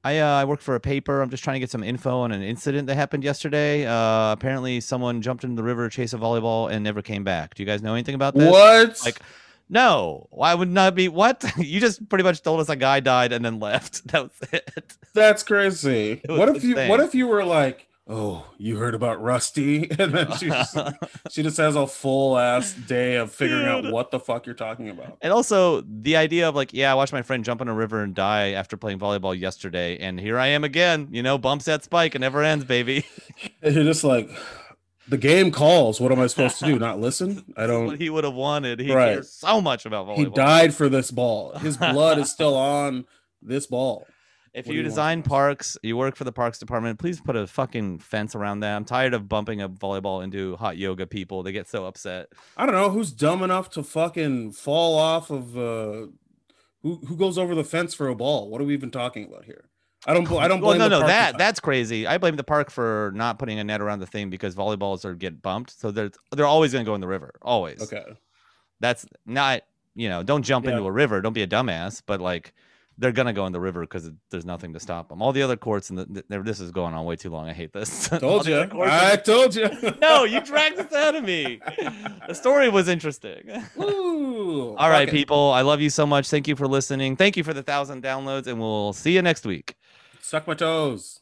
S1: I uh, I work for a paper. I'm just trying to get some info on an incident that happened yesterday. Uh, apparently, someone jumped into the river, chased a volleyball, and never came back. Do you guys know anything about this?"
S2: what?
S1: Like, No, why would not be? What you just pretty much told us a guy died and then left. That was it.
S2: That's crazy.
S1: It was
S2: What if you? What if you were like, "Oh, you heard about Rusty?" And then she just, she just has a full ass day of figuring out what the fuck you're talking about.
S1: And also the idea of like, yeah, I watched my friend jump in a river and die after playing volleyball yesterday, and here I am again. You know, bumps that spike and never ends, baby.
S2: And you're just like, the game calls. What am I supposed to do? Not listen? I don't.
S1: he would have wanted. He
S2: Right.
S1: cares so much about volleyball.
S2: He died for this ball. His blood is still on this ball.
S1: If
S2: What
S1: you design parks, you work for the parks department, please put a fucking fence around that. I'm tired of bumping a volleyball into hot yoga people. They get so upset.
S2: I don't know who's dumb enough to fucking fall off of. uh Who who goes over the fence for a ball? What are we even talking about here? I don't. I don't blame. Well,
S1: no,
S2: no,
S1: that that's crazy. I blame the park for not putting a net around the thing because volleyballs are get bumped, so they're they're always gonna go in the river. Always.
S2: okay.
S1: That's not you know. Don't jump
S2: Yeah.
S1: into a river. Don't be a dumbass. But like, they're gonna go in the river because there's nothing to stop them. All the other courts and the, th- this is going on way too long. I hate this.
S2: Told you. I told you.
S1: no, you dragged this out of me. The story was interesting.
S2: Ooh,
S1: All right,
S2: okay.
S1: people. I love you so much. Thank you for listening. Thank you for the thousand downloads, and we'll see you next week.
S2: Suck my toes.